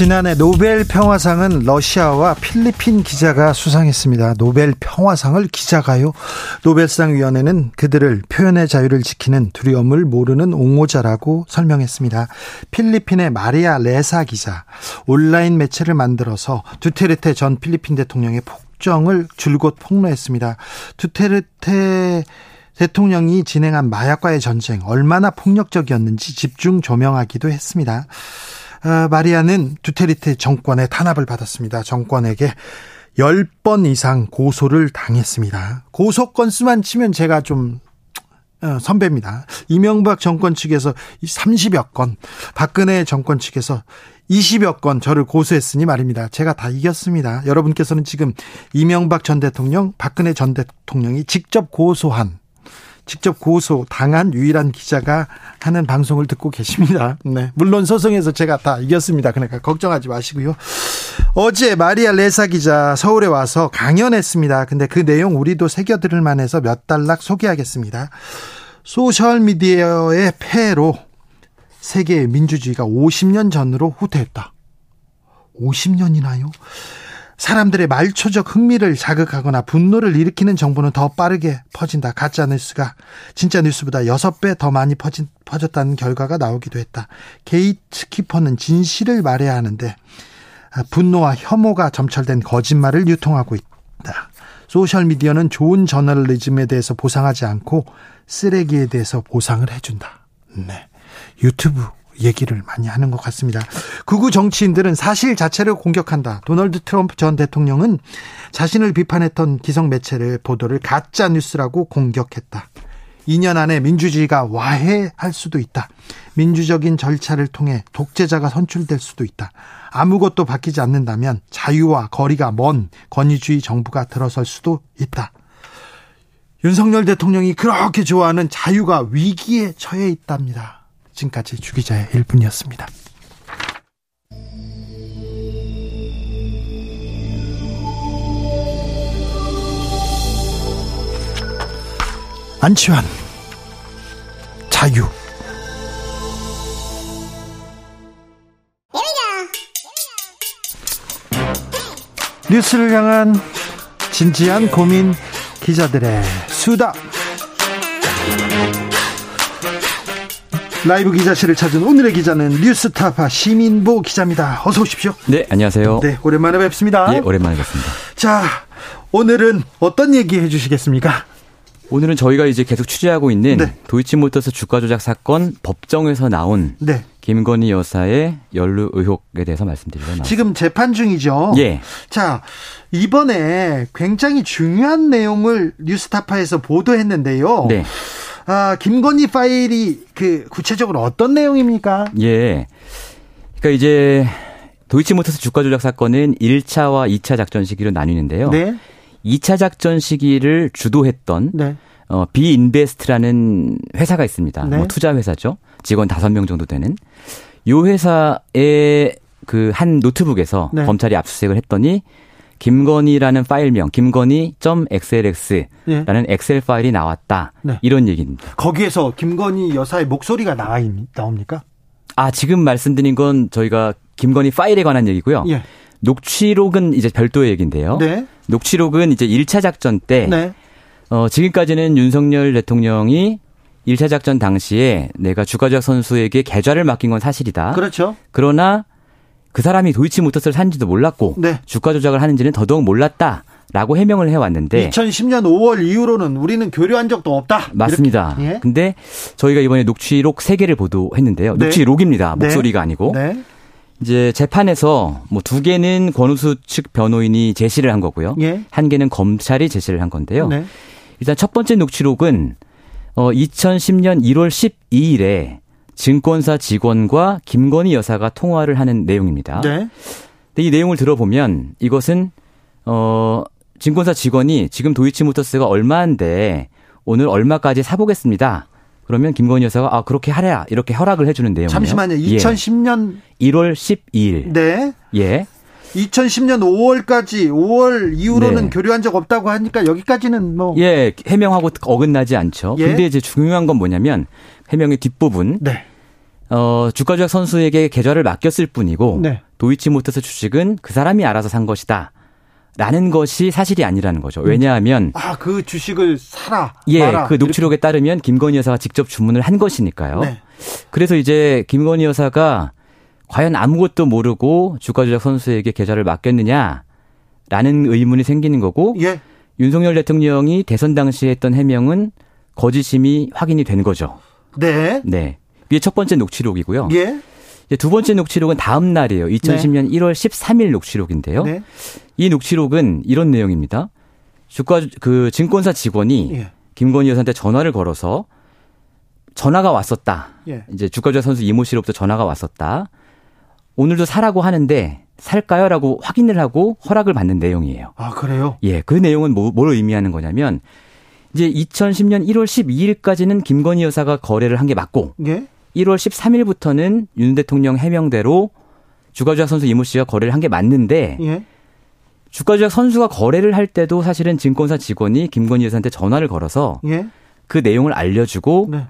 지난해 노벨 평화상은 러시아와 필리핀 기자가 수상했습니다. 노벨 평화상을 기자가요? 노벨상 위원회는 그들을 표현의 자유를 지키는 두려움을 모르는 옹호자라고 설명했습니다. 필리핀의 마리아 레사 기자 온라인 매체를 만들어서 두테르테 전 필리핀 대통령의 폭정을 줄곧 폭로했습니다. 두테르테 대통령이 진행한 마약과의 전쟁 얼마나 폭력적이었는지 집중 조명하기도 했습니다. 어, 마리아는 두테리테 정권의 탄압을 받았습니다. 정권에게 10번 이상 고소를 당했습니다. 고소 건수만 치면 제가 좀 어, 선배입니다. 이명박 정권 측에서 30여 건, 박근혜 정권 측에서 20여 건 저를 고소했으니 말입니다. 제가 다 이겼습니다. 여러분께서는 지금 이명박 전 대통령, 박근혜 전 대통령이 직접 고소한 직접 고소 당한 유일한 기자가 하는 방송을 듣고 계십니다. 네. 물론 소송에서 제가 다 이겼습니다. 그러니까 걱정하지 마시고요. 어제 마리아 레사 기자 서울에 와서 강연했습니다. 근데 그 내용 우리도 새겨들을 만해서 몇 단락 소개하겠습니다. 소셜미디어의 폐해로 세계의 민주주의가 50년 전으로 후퇴했다. 50년이나요? 사람들의 말초적 흥미를 자극하거나 분노를 일으키는 정보는 더 빠르게 퍼진다. 가짜 뉴스가 진짜 뉴스보다 6배 더 많이 퍼진, 퍼졌다는 결과가 나오기도 했다. 게이트키퍼는 진실을 말해야 하는데 아, 분노와 혐오가 점철된 거짓말을 유통하고 있다. 소셜미디어는 좋은 저널리즘에 대해서 보상하지 않고 쓰레기에 대해서 보상을 해준다. 네. 유튜브 얘기를 많이 하는 것 같습니다. 극우 정치인들은 사실 자체를 공격한다. 도널드 트럼프 전 대통령은 자신을 비판했던 기성 매체를 보도를 가짜 뉴스라고 공격했다. 2년 안에 민주주의가 와해할 수도 있다. 민주적인 절차를 통해 독재자가 선출될 수도 있다. 아무것도 바뀌지 않는다면 자유와 거리가 먼 권위주의 정부가 들어설 수도 있다. 윤석열 대통령이 그렇게 좋아하는 자유가 위기에 처해 있답니다. 지금까지 주기자의 1분이었습니다. 안치환 자유 뉴스를 향한 진지한 고민 기자들의 수다 라이브 기자실을 찾은 오늘의 기자는 뉴스타파 시민보 기자입니다. 어서 오십시오. 네, 안녕하세요. 네, 오랜만에 뵙습니다. 예, 오랜만에 뵙습니다. 자, 오늘은 어떤 얘기 해주시겠습니까? 오늘은 저희가 이제 계속 취재하고 있는 네. 도이치모터스 주가 조작 사건 법정에서 나온 네. 김건희 여사의 연루 의혹에 대해서 말씀드리려 나왔습니다. 지금 재판 중이죠. 예. 자, 이번에 굉장히 중요한 내용을 뉴스타파에서 보도했는데요. 네. 아, 김건희 파일이 그 구체적으로 어떤 내용입니까? 예. 그러니까 이제 도이치모터스 주가 조작 사건은 1차와 2차 작전 시기로 나뉘는데요. 네. 2차 작전 시기를 주도했던 네. 어, 비인베스트라는 회사가 있습니다. 네. 뭐 투자 회사죠. 직원 5명 정도 되는. 요 회사의 그 한 노트북에서 네. 검찰이 압수수색을 했더니 김건희라는 파일명 김건희.xlx라는 네. 엑셀 파일이 나왔다. 네. 이런 얘기입니다. 거기에서 김건희 여사의 목소리가 나와 나옵니까? 아, 지금 말씀드린 건 저희가 김건희 파일에 관한 얘기고요. 예. 녹취록은 이제 별도의 얘기인데요. 네. 녹취록은 이제 1차 작전 때 네. 어, 지금까지는 윤석열 대통령이 1차 작전 당시에 내가 주가적 선수에게 계좌를 맡긴 건 사실이다. 그렇죠. 그러나 그 사람이 도이치모터스를 산지도 몰랐고 네. 주가 조작을 하는지는 더더욱 몰랐다. 라고 해명을 해왔는데 2010년 5월 이후로는 우리는 교류한 적도 없다. 맞습니다. 예? 근데 저희가 이번에 녹취록 3개를 보도했는데요. 네. 녹취록입니다. 네. 목소리가 아니고. 네. 이제 재판에서 뭐 두 개는 권우수 측 변호인이 제시를 한 거고요. 예? 한 개는 검찰이 제시를 한 건데요. 네. 일단 첫 번째 녹취록은 어 2010년 1월 12일에 증권사 직원과 김건희 여사가 통화를 하는 내용입니다. 네. 근데 이 내용을 들어보면 이것은 어 증권사 직원이 지금 도이치모터스가 얼마인데 오늘 얼마까지 사보겠습니다. 그러면 김건희 여사가 아 그렇게 하랴 이렇게 허락을 해주는 내용이에요. 잠시만요. 2010년 예. 1월 12일. 네. 예. 2010년 5월까지 5월 이후로는 네. 교류한 적 없다고 하니까 여기까지는 뭐 예, 해명하고 어긋나지 않죠. 예. 근데 이제 중요한 건 뭐냐면 해명의 뒷부분. 네. 어, 주가 조작 선수에게 계좌를 맡겼을 뿐이고 네. 도이치모터스 주식은 그 사람이 알아서 산 것이다. 라는 것이 사실이 아니라는 거죠. 왜냐하면 아 그 주식을 사라. 예, 마라. 그 녹취록에 이렇게. 따르면 김건희 여사가 직접 주문을 한 것이니까요. 네. 그래서 이제 김건희 여사가 과연 아무것도 모르고 주가 조작 선수에게 계좌를 맡겼느냐라는 의문이 생기는 거고 예. 윤석열 대통령이 대선 당시에 했던 해명은 거짓임이 확인이 된 거죠. 네. 네. 이게 첫 번째 녹취록이고요. 예. 두 번째 녹취록은 다음 날이에요. 2010년 네. 1월 13일 녹취록인데요. 네. 이 녹취록은 이런 내용입니다. 주가 그 증권사 직원이 예. 김건희 여사한테 전화를 걸어서 전화가 왔었다. 예. 이제 주가조작 선수 이모 씨로부터 전화가 왔었다. 오늘도 사라고 하는데 살까요?라고 확인을 하고 허락을 받는 내용이에요. 아 그래요? 예, 그 내용은 뭐, 뭘 의미하는 거냐면 이제 2010년 1월 12일까지는 김건희 여사가 거래를 한 게 맞고 예? 1월 13일부터는 윤 대통령 해명대로 주가조작 선수 이모 씨가 거래를 한 게 맞는데 예? 주가조작 선수가 거래를 할 때도 사실은 증권사 직원이 김건희 여사한테 전화를 걸어서 예? 그 내용을 알려주고 네.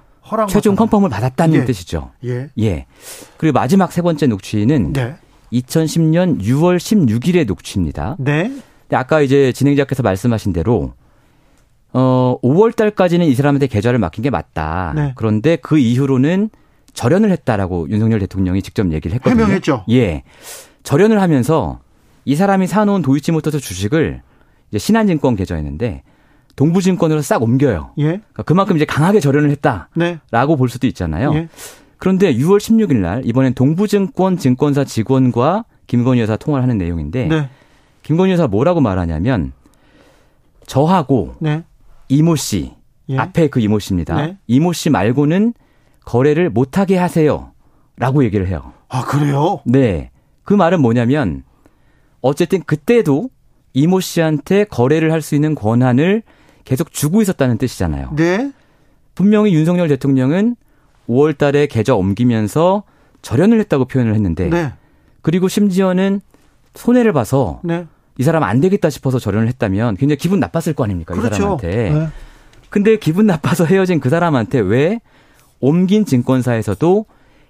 최종 컨펌을 받았다는 예. 뜻이죠. 예. 예. 그리고 마지막 세 번째 녹취는 네. 2010년 6월 16일의 녹취입니다. 네. 아까 이제 진행자께서 말씀하신 대로 어 5월 달까지는 이 사람한테 계좌를 맡긴 게 맞다. 네. 그런데 그 이후로는 절연을 했다라고 윤석열 대통령이 직접 얘기를 했거든요. 해명했죠. 예. 절연을 하면서 이 사람이 사놓은 도이치모터스 주식을 이제 신한증권 계좌였는데 동부증권으로 싹 옮겨요. 예. 그러니까 그만큼 이제 강하게 절연을 했다라고 네. 볼 수도 있잖아요. 예. 그런데 6월 16일 날 이번엔 동부증권 증권사 직원과 김건희 여사 통화를 하는 내용인데 네. 김건희 여사 뭐라고 말하냐면 저하고 네. 이모 씨 예. 앞에 그 이모 씨입니다. 네. 이모 씨 말고는 거래를 못하게 하세요라고 얘기를 해요. 아 그래요? 네. 그 말은 뭐냐면 어쨌든 그때도 이모 씨한테 거래를 할 수 있는 권한을 계속 주고 있었다는 뜻이잖아요. 네. 분명히 윤석열 대통령은 5월 달에 계좌 옮기면서 절연을 했다고 표현을 했는데 네. 그리고 심지어는 손해를 봐서 네. 이 사람 안 되겠다 싶어서 절연을 했다면 굉장히 기분 나빴을 거 아닙니까? 그렇죠. 이 사람한테. 네. 근데 기분 나빠서 헤어진 그 사람한테 왜 옮긴 증권사에서도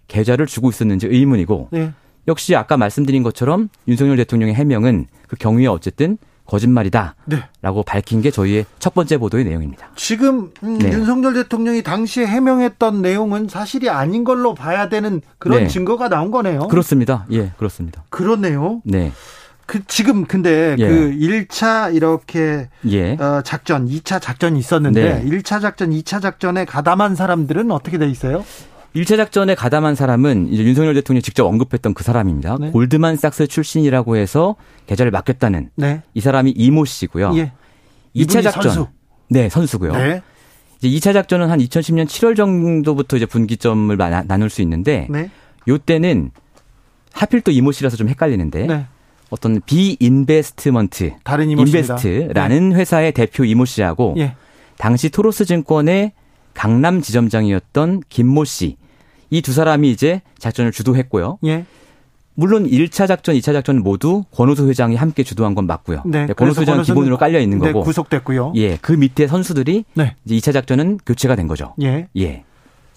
계좌를 주고 있었는지 의문이고 네. 역시 아까 말씀드린 것처럼 윤석열 대통령의 해명은 그 경위에 어쨌든 거짓말이다. 네. 라고 밝힌 게 저희의 첫 번째 보도의 내용입니다. 지금 음, 네. 윤석열 대통령이 당시에 해명했던 내용은 사실이 아닌 걸로 봐야 되는 그런 네. 증거가 나온 거네요. 그렇습니다. 예, 그렇습니다. 그렇네요. 네. 그 지금 근데 예. 그 1차 이렇게 예. 어, 작전, 2차 작전이 있었는데 네. 1차 작전, 2차 작전에 가담한 사람들은 어떻게 돼 있어요? 1차 작전에 가담한 사람은 이제 윤석열 대통령이 직접 언급했던 그 사람입니다. 네. 골드만삭스 출신이라고 해서 계좌를 맡겼다는 네. 이 사람이 이모 씨고요. 예. 2차 작전. 선수. 네, 선수고요. 네. 이제 2차 작전은 한 2010년 7월 정도부터 이제 분기점을 나눌 수 있는데 네. 요때는 하필 또 이모 씨라서 좀 헷갈리는데 네. 어떤 비인베스트먼트 다른 인베스트라는 네. 회사의 대표 이모 씨하고 예. 당시 토로스 증권의 강남 지점장이었던 김모 씨. 이 두 사람이 이제 작전을 주도했고요. 예. 물론 1차 작전, 2차 작전 모두 권호수 회장이 함께 주도한 건 맞고요. 네. 네 권호수 회장 기본으로 깔려 있는 네, 거고. 구속됐고요. 예. 그 밑에 선수들이 네. 이제 2차 작전은 교체가 된 거죠. 예. 예.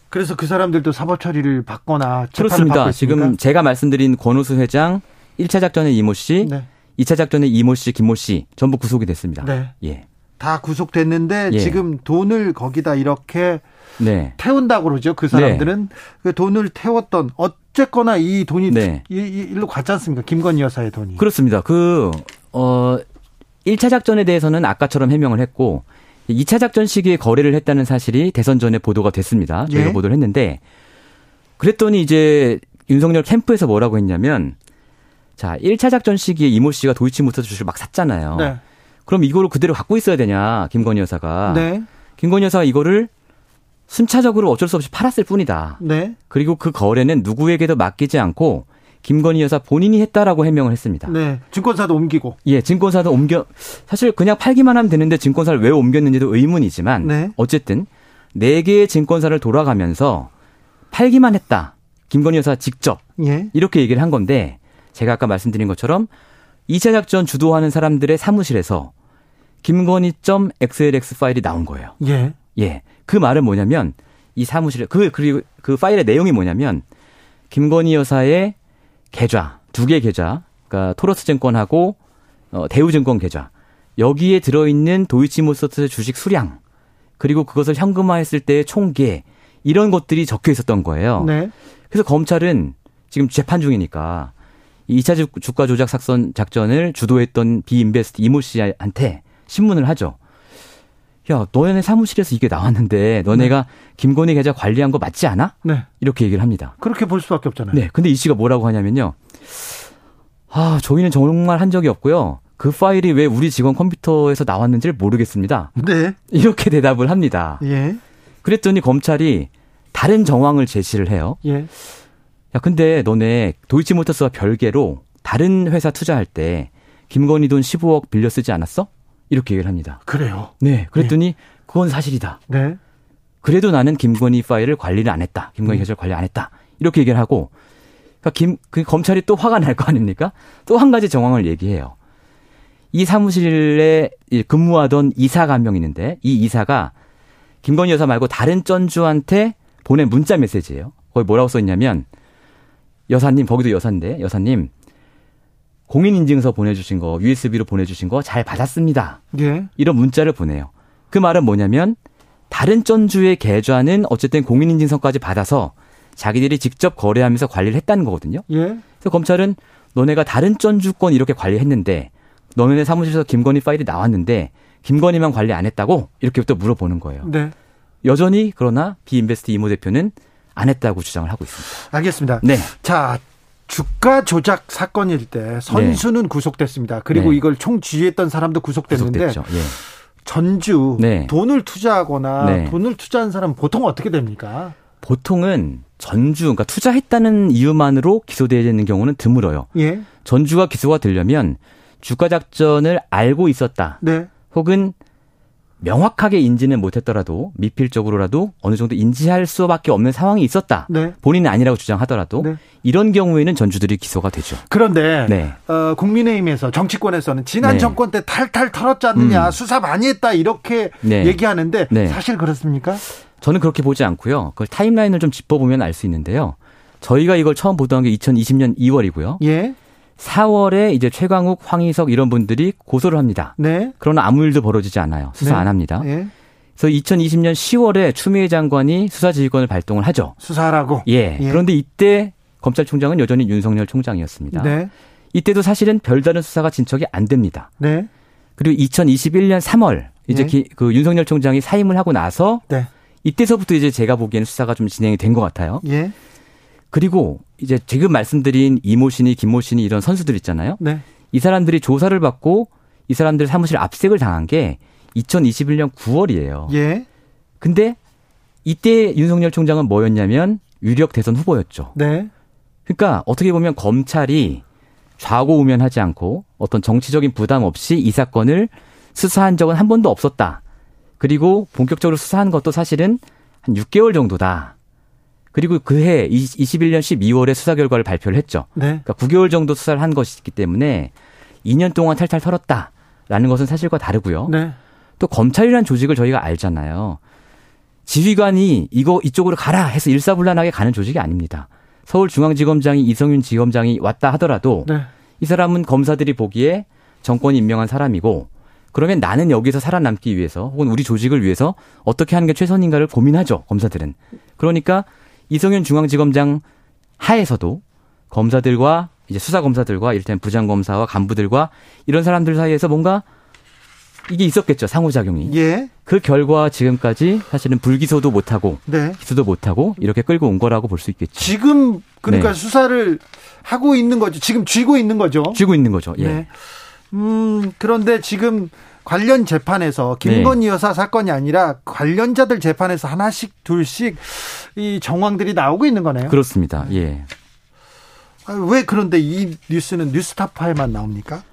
그래서 그 사람들도 사법 처리를 받거나 그렇습니다. 지금 제가 말씀드린 권호수 회장 1차 작전의 이모 씨, 네. 2차 작전의 이모 씨, 김모 씨 전부 구속이 됐습니다. 네. 예. 다 구속됐는데 예. 지금 돈을 거기다 이렇게 네. 태운다고 그러죠. 그 사람들은 네. 그 돈을 태웠던 어쨌거나 이 돈이 네. 일로 갔지 않습니까? 김건희 여사의 돈이. 그렇습니다. 그, 어, 1차 작전에 대해서는 아까처럼 해명을 했고 2차 작전 시기에 거래를 했다는 사실이 대선 전에 보도가 됐습니다. 저희가 예. 보도를 했는데 그랬더니 이제 윤석열 캠프에서 뭐라고 했냐면 자, 1차 작전 시기에 이모 씨가 도이치모터 주식을 막 샀잖아요. 그럼 이거를 그대로 갖고 있어야 되냐, 김건희 여사가. 네. 김건희 여사가 이거를 순차적으로 어쩔 수 없이 팔았을 뿐이다. 네. 그리고 그 거래는 누구에게도 맡기지 않고 김건희 여사 본인이 했다라고 해명을 했습니다. 네. 증권사도 옮기고. 예, 증권사도 옮겨 사실 그냥 팔기만 하면 되는데 증권사를 왜 옮겼는지도 의문이지만 네. 어쨌든 네 개의 증권사를 돌아가면서 팔기만 했다. 김건희 여사 직접 예. 이렇게 얘기를 한 건데 제가 아까 말씀드린 것처럼 2차 작전 주도하는 사람들의 사무실에서 김건희.xlx 파일이 나온 거예요. 예. 예. 그 말은 뭐냐면 이 사무실에 그 그리고 그 파일의 내용이 뭐냐면 김건희 여사의 계좌 두 개 계좌, 그러니까 토러스증권하고 어, 대우증권 계좌 여기에 들어있는 도이치모터스 주식 수량 그리고 그것을 현금화했을 때의 총계 이런 것들이 적혀 있었던 거예요. 네. 그래서 검찰은 지금 재판 중이니까 2차 주가 조작 사건 작전을 주도했던 비인베스트 이모 씨한테 신문을 하죠. 야, 너네 사무실에서 이게 나왔는데 너네가 네. 김건희 계좌 관리한 거 맞지 않아? 네. 이렇게 얘기를 합니다. 그렇게 볼 수밖에 없잖아요. 네. 근데 이 씨가 뭐라고 하냐면요. 아, 저희는 정말 한 적이 없고요. 그 파일이 왜 우리 직원 컴퓨터에서 나왔는지를 모르겠습니다. 네. 이렇게 대답을 합니다. 예. 그랬더니 검찰이 다른 정황을 제시를 해요. 예. 야, 근데 너네 도이치모터스와 별개로 다른 회사 투자할 때 김건희 돈 15억 빌려 쓰지 않았어? 이렇게 얘기를 합니다. 그래요? 네. 그랬더니 네. 그건 사실이다. 네. 그래도 나는 김건희 파일을 관리를 안 했다. 김건희 음. 계좌를 관리 안 했다. 이렇게 얘기를 하고 그러니까 김, 그 검찰이 또 화가 날 거 아닙니까? 또 한 가지 정황을 얘기해요. 이 사무실에 근무하던 이사가 한 명 있는데 이 이사가 김건희 여사 말고 다른 전주한테 보낸 문자 메시지예요. 거기 뭐라고 써 있냐면 여사님 거기도 여사인데 여사님 공인인증서 보내주신 거 USB로 보내주신 거 잘 받았습니다. 예. 이런 문자를 보내요. 그 말은 뭐냐면 다른 전주의 계좌는 어쨌든 공인인증서까지 받아서 자기들이 직접 거래하면서 관리를 했다는 거거든요. 예. 그래서 검찰은 너네가 다른 전주권 이렇게 관리했는데 너네 사무실에서 김건희 파일이 나왔는데 김건희만 관리 안 했다고 이렇게 또 물어보는 거예요. 네. 여전히 그러나 비인베스트 이모 대표는 안 했다고 주장을 하고 있습니다. 알겠습니다. 네. 자, 주가 조작 사건일 때 선수는 네. 구속됐습니다. 그리고 네. 이걸 총 지휘했던 사람도 구속됐는데 예. 전주 네. 돈을 투자하거나 네. 돈을 투자한 사람 보통 어떻게 됩니까? 보통은 전주, 그러니까 투자했다는 이유만으로 기소되는 경우는 드물어요. 예. 전주가 기소가 되려면 주가 작전을 알고 있었다. 네. 혹은 명확하게 인지는 못했더라도 미필적으로라도 어느 정도 인지할 수밖에 없는 상황이 있었다. 네. 본인은 아니라고 주장하더라도 네. 이런 경우에는 전주들이 기소가 되죠. 그런데 네. 어, 국민의힘에서 정치권에서는 지난 네. 정권 때 탈탈 털었지 않느냐 음. 수사 많이 했다 이렇게 네. 얘기하는데 네. 사실 그렇습니까? 저는 그렇게 보지 않고요. 그걸 타임라인을 좀 짚어보면 알 수 있는데요. 저희가 이걸 처음 보도한 게 2020년 2월이고요. 예. 4월에 이제 최광욱, 황희석 이런 분들이 고소를 합니다. 네. 그러나 아무 일도 벌어지지 않아요. 수사 네. 안 합니다. 네. 그래서 2020년 10월에 추미애 장관이 수사지휘권을 발동을 하죠. 수사하라고. 예. 예. 그런데 이때 검찰총장은 여전히 윤석열 총장이었습니다. 네. 이때도 사실은 별다른 수사가 진척이 안 됩니다. 네. 그리고 2021년 3월 이제 네. 그 윤석열 총장이 사임을 하고 나서 네. 이때서부터 이제 제가 보기에는 수사가 좀 진행이 된 것 같아요. 예. 그리고 이제 지금 말씀드린 이모 씨니 김모 씨니 이런 선수들 있잖아요. 네. 이 사람들이 조사를 받고 이 사람들 사무실 압색을 당한 게 2021년 9월이에요. 예. 근데 이때 윤석열 총장은 뭐였냐면 유력 대선 후보였죠. 네. 그러니까 어떻게 보면 검찰이 좌고우면하지 않고 어떤 정치적인 부담 없이 이 사건을 수사한 적은 한 번도 없었다. 그리고 본격적으로 수사한 것도 사실은 한 6개월 정도다. 그리고 그해 21년 12월에 수사 결과를 발표를 했죠. 네. 그러니까 9개월 정도 수사를 한 것이기 때문에 2년 동안 탈탈 털었다라는 것은 사실과 다르고요. 네. 또 검찰이라는 조직을 저희가 알잖아요. 지휘관이 이거 이쪽으로 가라 해서 일사불란하게 가는 조직이 아닙니다. 서울중앙지검장이 이성윤 지검장이 왔다 하더라도 네. 이 사람은 검사들이 보기에 정권이 임명한 사람이고 그러면 나는 여기서 살아남기 위해서 혹은 우리 조직을 위해서 어떻게 하는 게 최선인가를 고민하죠 검사들은. 그러니까 이성윤 중앙지검장 하에서도 검사들과 이제 수사 검사들과 일단 부장 검사와 간부들과 이런 사람들 사이에서 뭔가 이게 있었겠죠 상호작용이. 예. 그 결과 지금까지 사실은 불기소도 못하고 네. 기소도 못하고 이렇게 끌고 온 거라고 볼 수 있겠죠. 지금 그러니까 네. 수사를 하고 있는 거죠. 지금 쥐고 있는 거죠. 쥐고 있는 거죠. 예. 네. 음 그런데 지금 관련 재판에서 김건희 네. 여사 사건이 아니라 관련자들 재판에서 하나씩 둘씩 이 정황들이 나오고 있는 거네요. 그렇습니다. 예. 아, 왜 그런데 이 뉴스는 뉴스타파에만 나옵니까?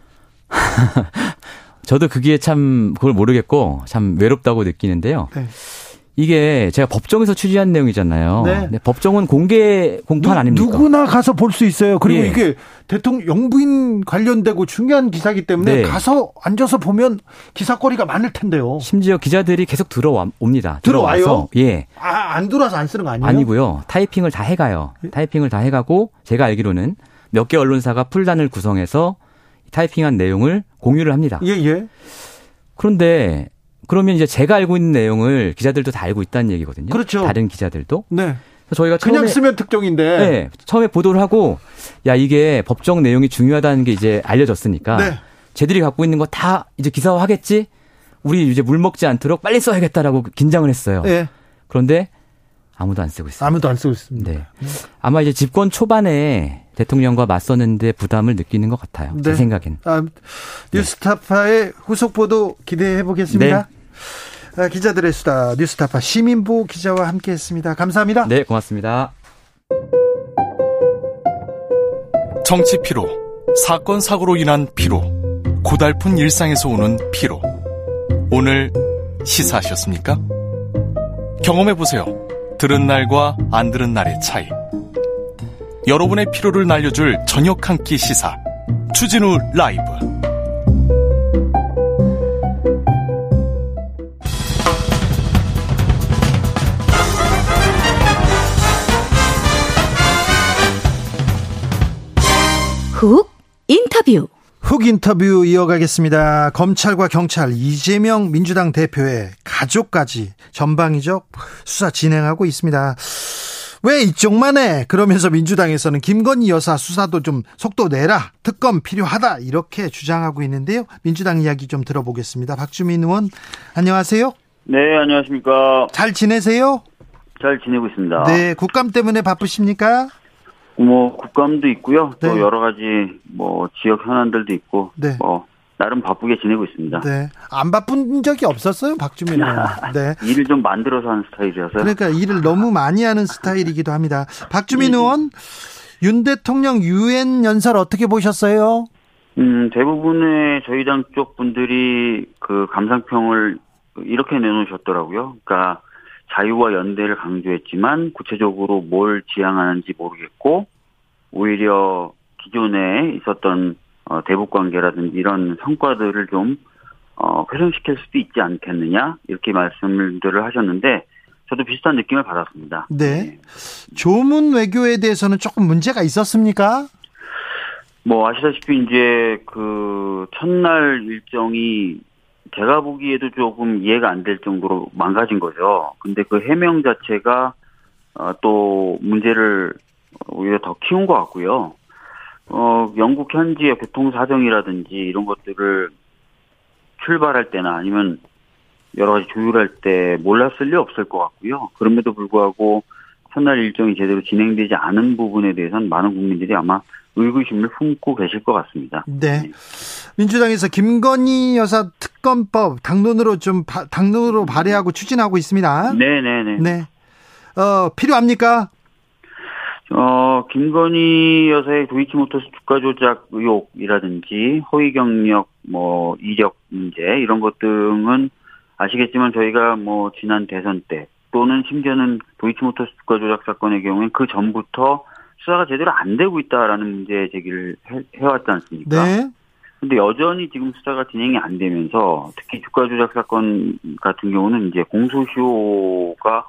저도 그게 참 그걸 모르겠고 참 외롭다고 느끼는데요. 네. 이게 제가 법정에서 취재한 내용이잖아요. 네. 네 법정은 공개 공판 누, 아닙니까? 누구나 가서 볼 수 있어요. 그리고 예. 이게 대통령 영부인 관련되고 중요한 기사기 때문에 네. 가서 앉아서 보면 기사거리가 많을 텐데요. 심지어 기자들이 계속 들어옵니다. 들어와요? 예. 아, 안 들어와서 안 쓰는 거 아니에요? 아니고요. 타이핑을 다 해가요. 예? 타이핑을 다 해가고 제가 알기로는 몇 개 언론사가 풀단을 구성해서 타이핑한 내용을 공유를 합니다. 예, 예. 그런데 그러면 이제 제가 알고 있는 내용을 기자들도 다 알고 있다는 얘기거든요. 그렇죠. 다른 기자들도. 네. 저희가 처음에, 그냥 쓰면 특종인데. 네. 처음에 보도를 하고 야 이게 법정 내용이 중요하다는 게 이제 알려졌으니까 네. 쟤들이 갖고 있는 거 다 이제 기사화 하겠지. 우리 이제 물 먹지 않도록 빨리 써야겠다라고 긴장을 했어요. 네. 그런데 아무도 안 쓰고 있어요. 아무도 안 쓰고 있습니다. 네. 아마 이제 집권 초반에 대통령과 맞서는데 부담을 느끼는 것 같아요. 네. 제 생각엔. 아, 뉴스타파의 후속 보도 기대해 보겠습니다. 네. 아, 기자들의 수다 뉴스타파 시민보 기자와 함께했습니다. 감사합니다. 네, 고맙습니다. 정치 피로, 사건 사고로 인한 피로, 고달픈 일상에서 오는 피로. 오늘 시사하셨습니까? 경험해 보세요. 들은 날과 안 들은 날의 차이. 여러분의 피로를 날려줄 저녁 한 끼 시사. 추진우 라이브. 훅 인터뷰. 훅 인터뷰 이어가겠습니다. 검찰과 경찰 이재명 민주당 대표의 가족까지 전방위적 수사 진행하고 있습니다. 왜 이쪽만 해? 그러면서 민주당에서는 김건희 여사 수사도 좀 속도 내라. 특검 필요하다. 이렇게 주장하고 있는데요. 민주당 이야기 좀 들어보겠습니다. 박주민 의원, 안녕하세요. 네, 안녕하십니까. 잘 지내세요? 잘 지내고 있습니다. 네, 국감 때문에 바쁘십니까? 뭐 국감도 있고요. 네. 또 여러 가지 뭐 지역 현안들도 있고 네. 뭐 나름 바쁘게 지내고 있습니다. 네. 안 바쁜 적이 없었어요, 박주민 의원. 네. 일을 좀 만들어서 하는 스타일이라서. 그러니까 일을 너무 많이 하는 스타일이기도 합니다. 박주민 네. 의원, 윤 대통령 유엔 연설 어떻게 보셨어요? 음, 대부분의 저희 당 쪽 분들이 그 감상평을 이렇게 내놓으셨더라고요. 그러니까 자유와 연대를 강조했지만 구체적으로 뭘 지향하는지 모르겠고 오히려 기존에 있었던 어, 대북 관계라든지 이런 성과들을 좀 어, 훼손시킬 수도 있지 않겠느냐 이렇게 말씀들을 하셨는데 저도 비슷한 느낌을 받았습니다. 네. 네. 조문 외교에 대해서는 조금 문제가 있었습니까? 뭐 아시다시피 이제 그 첫날 일정이 제가 보기에도 조금 이해가 안 될 정도로 망가진 거죠. 근데 그 해명 자체가 어, 또 문제를 오히려 더 키운 것 같고요. 어, 영국 현지의 교통 사정이라든지 이런 것들을 출발할 때나 아니면 여러 가지 조율할 때 몰랐을 리 없을 것 같고요. 그럼에도 불구하고 첫날 일정이 제대로 진행되지 않은 부분에 대해서는 많은 국민들이 아마 의구심을 품고 계실 것 같습니다. 네. 네. 민주당에서 김건희 여사 특검법 당론으로 좀 당론으로 발의하고 추진하고 있습니다. 네네네. 네, 네. 네. 어, 필요합니까? 어, 김건희 여사의 도이치모터스 주가 조작 의혹이라든지 허위 경력, 뭐 이력 문제 이런 것 등은 아시겠지만 저희가 뭐 지난 대선 때 또는 심지어는 도이치모터스 주가 조작 사건의 경우에 그 전부터 수사가 제대로 안 되고 있다라는 문제 제기를 해, 해왔지 않습니까? 네. 근데 여전히 지금 수사가 진행이 안 되면서 특히 주가 조작 사건 같은 경우는 이제 공소시효가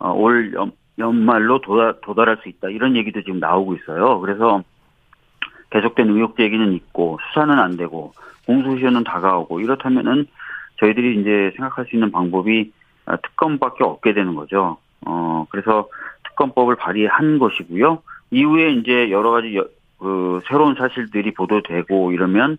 어, 올 연말로 도달, 도달할 수 있다. 이런 얘기도 지금 나오고 있어요. 그래서 계속된 의혹 제기는 있고 수사는 안 되고 공소시효는 다가오고 이렇다면은 저희들이 이제 생각할 수 있는 방법이 특검밖에 없게 되는 거죠. 어 그래서 특검법을 발의한 것이고요. 이후에 이제 여러 가지 여, 그 새로운 사실들이 보도되고 이러면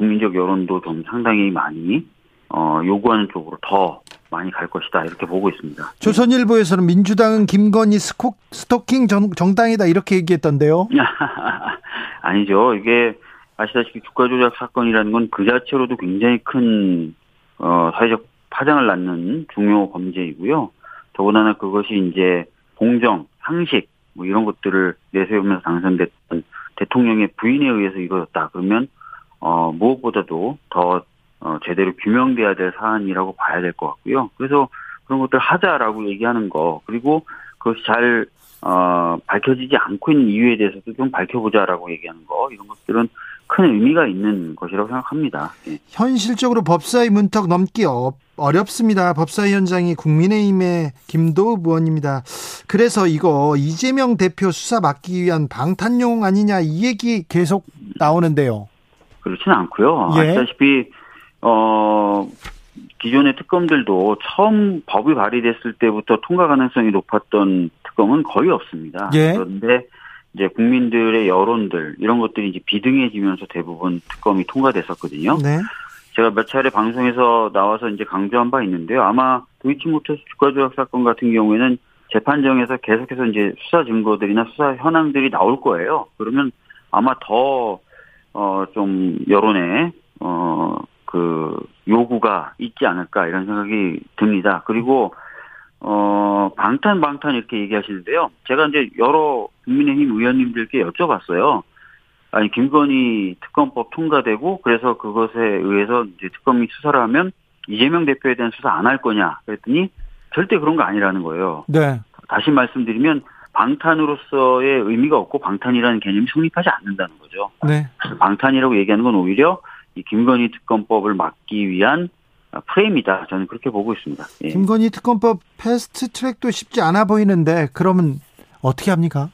국민적 여론도 좀 상당히 많이 어 요구하는 쪽으로 더 많이 갈 것이다 이렇게 보고 있습니다. 조선일보에서는 민주당은 김건희 스코, 스토킹 정, 정당이다 이렇게 얘기했던데요. 아니죠. 이게 아시다시피 주가 조작 사건이라는 건 그 자체로도 굉장히 큰 어, 사회적 파장을 낳는 중요 범죄이고요. 더군다나 그것이 이제 공정, 상식 뭐 이런 것들을 내세우면서 당선됐던 대통령의 부인에 의해서 이루어졌다. 그러면 어, 무엇보다도 더 어, 제대로 규명돼야 될 사안이라고 봐야 될 것 같고요. 그래서 그런 것들 하자라고 얘기하는 거 그리고 그것이 잘 어, 밝혀지지 않고 있는 이유에 대해서도 좀 밝혀보자라고 얘기하는 거 이런 것들은 큰 의미가 있는 것이라고 생각합니다. 예. 현실적으로 법사위 문턱 넘기 어, 어렵습니다. 법사위원장이 국민의힘의 김도 의원입니다. 그래서 이거 이재명 대표 수사 막기 위한 방탄용 아니냐 이 얘기 계속 나오는데요. 그렇지는 않고요. 예. 아시다시피 어 기존의 특검들도 처음 법이 발의됐을 때부터 통과 가능성이 높았던 특검은 거의 없습니다. 예. 그런데 이제 국민들의 여론들 이런 것들이 이제 비등해지면서 대부분 특검이 통과됐었거든요. 네. 제가 몇 차례 방송에서 나와서 이제 강조한 바 있는데요. 아마 도이치모터스 주가 조작 사건 같은 경우에는 재판정에서 계속해서 이제 수사 증거들이나 수사 현황들이 나올 거예요. 그러면 아마 더, 어, 좀, 여론에, 어, 그, 요구가 있지 않을까, 이런 생각이 듭니다. 그리고, 어, 방탄, 방탄 이렇게 얘기하시는데요. 제가 이제 여러 국민의힘 의원님들께 여쭤봤어요. 아니, 김건희 특검법 통과되고, 그래서 그것에 의해서 이제 특검이 수사를 하면 이재명 대표에 대한 수사 안 할 거냐. 그랬더니 절대 그런 거 아니라는 거예요. 네. 다시 말씀드리면 방탄으로서의 의미가 없고 방탄이라는 개념이 성립하지 않는다는 거죠. 네. 방탄이라고 얘기하는 건 오히려 이 김건희 특검법을 막기 위한 프레임이다. 저는 그렇게 보고 있습니다. 예. 김건희 특검법 패스트 트랙도 쉽지 않아 보이는데 그러면 어떻게 합니까?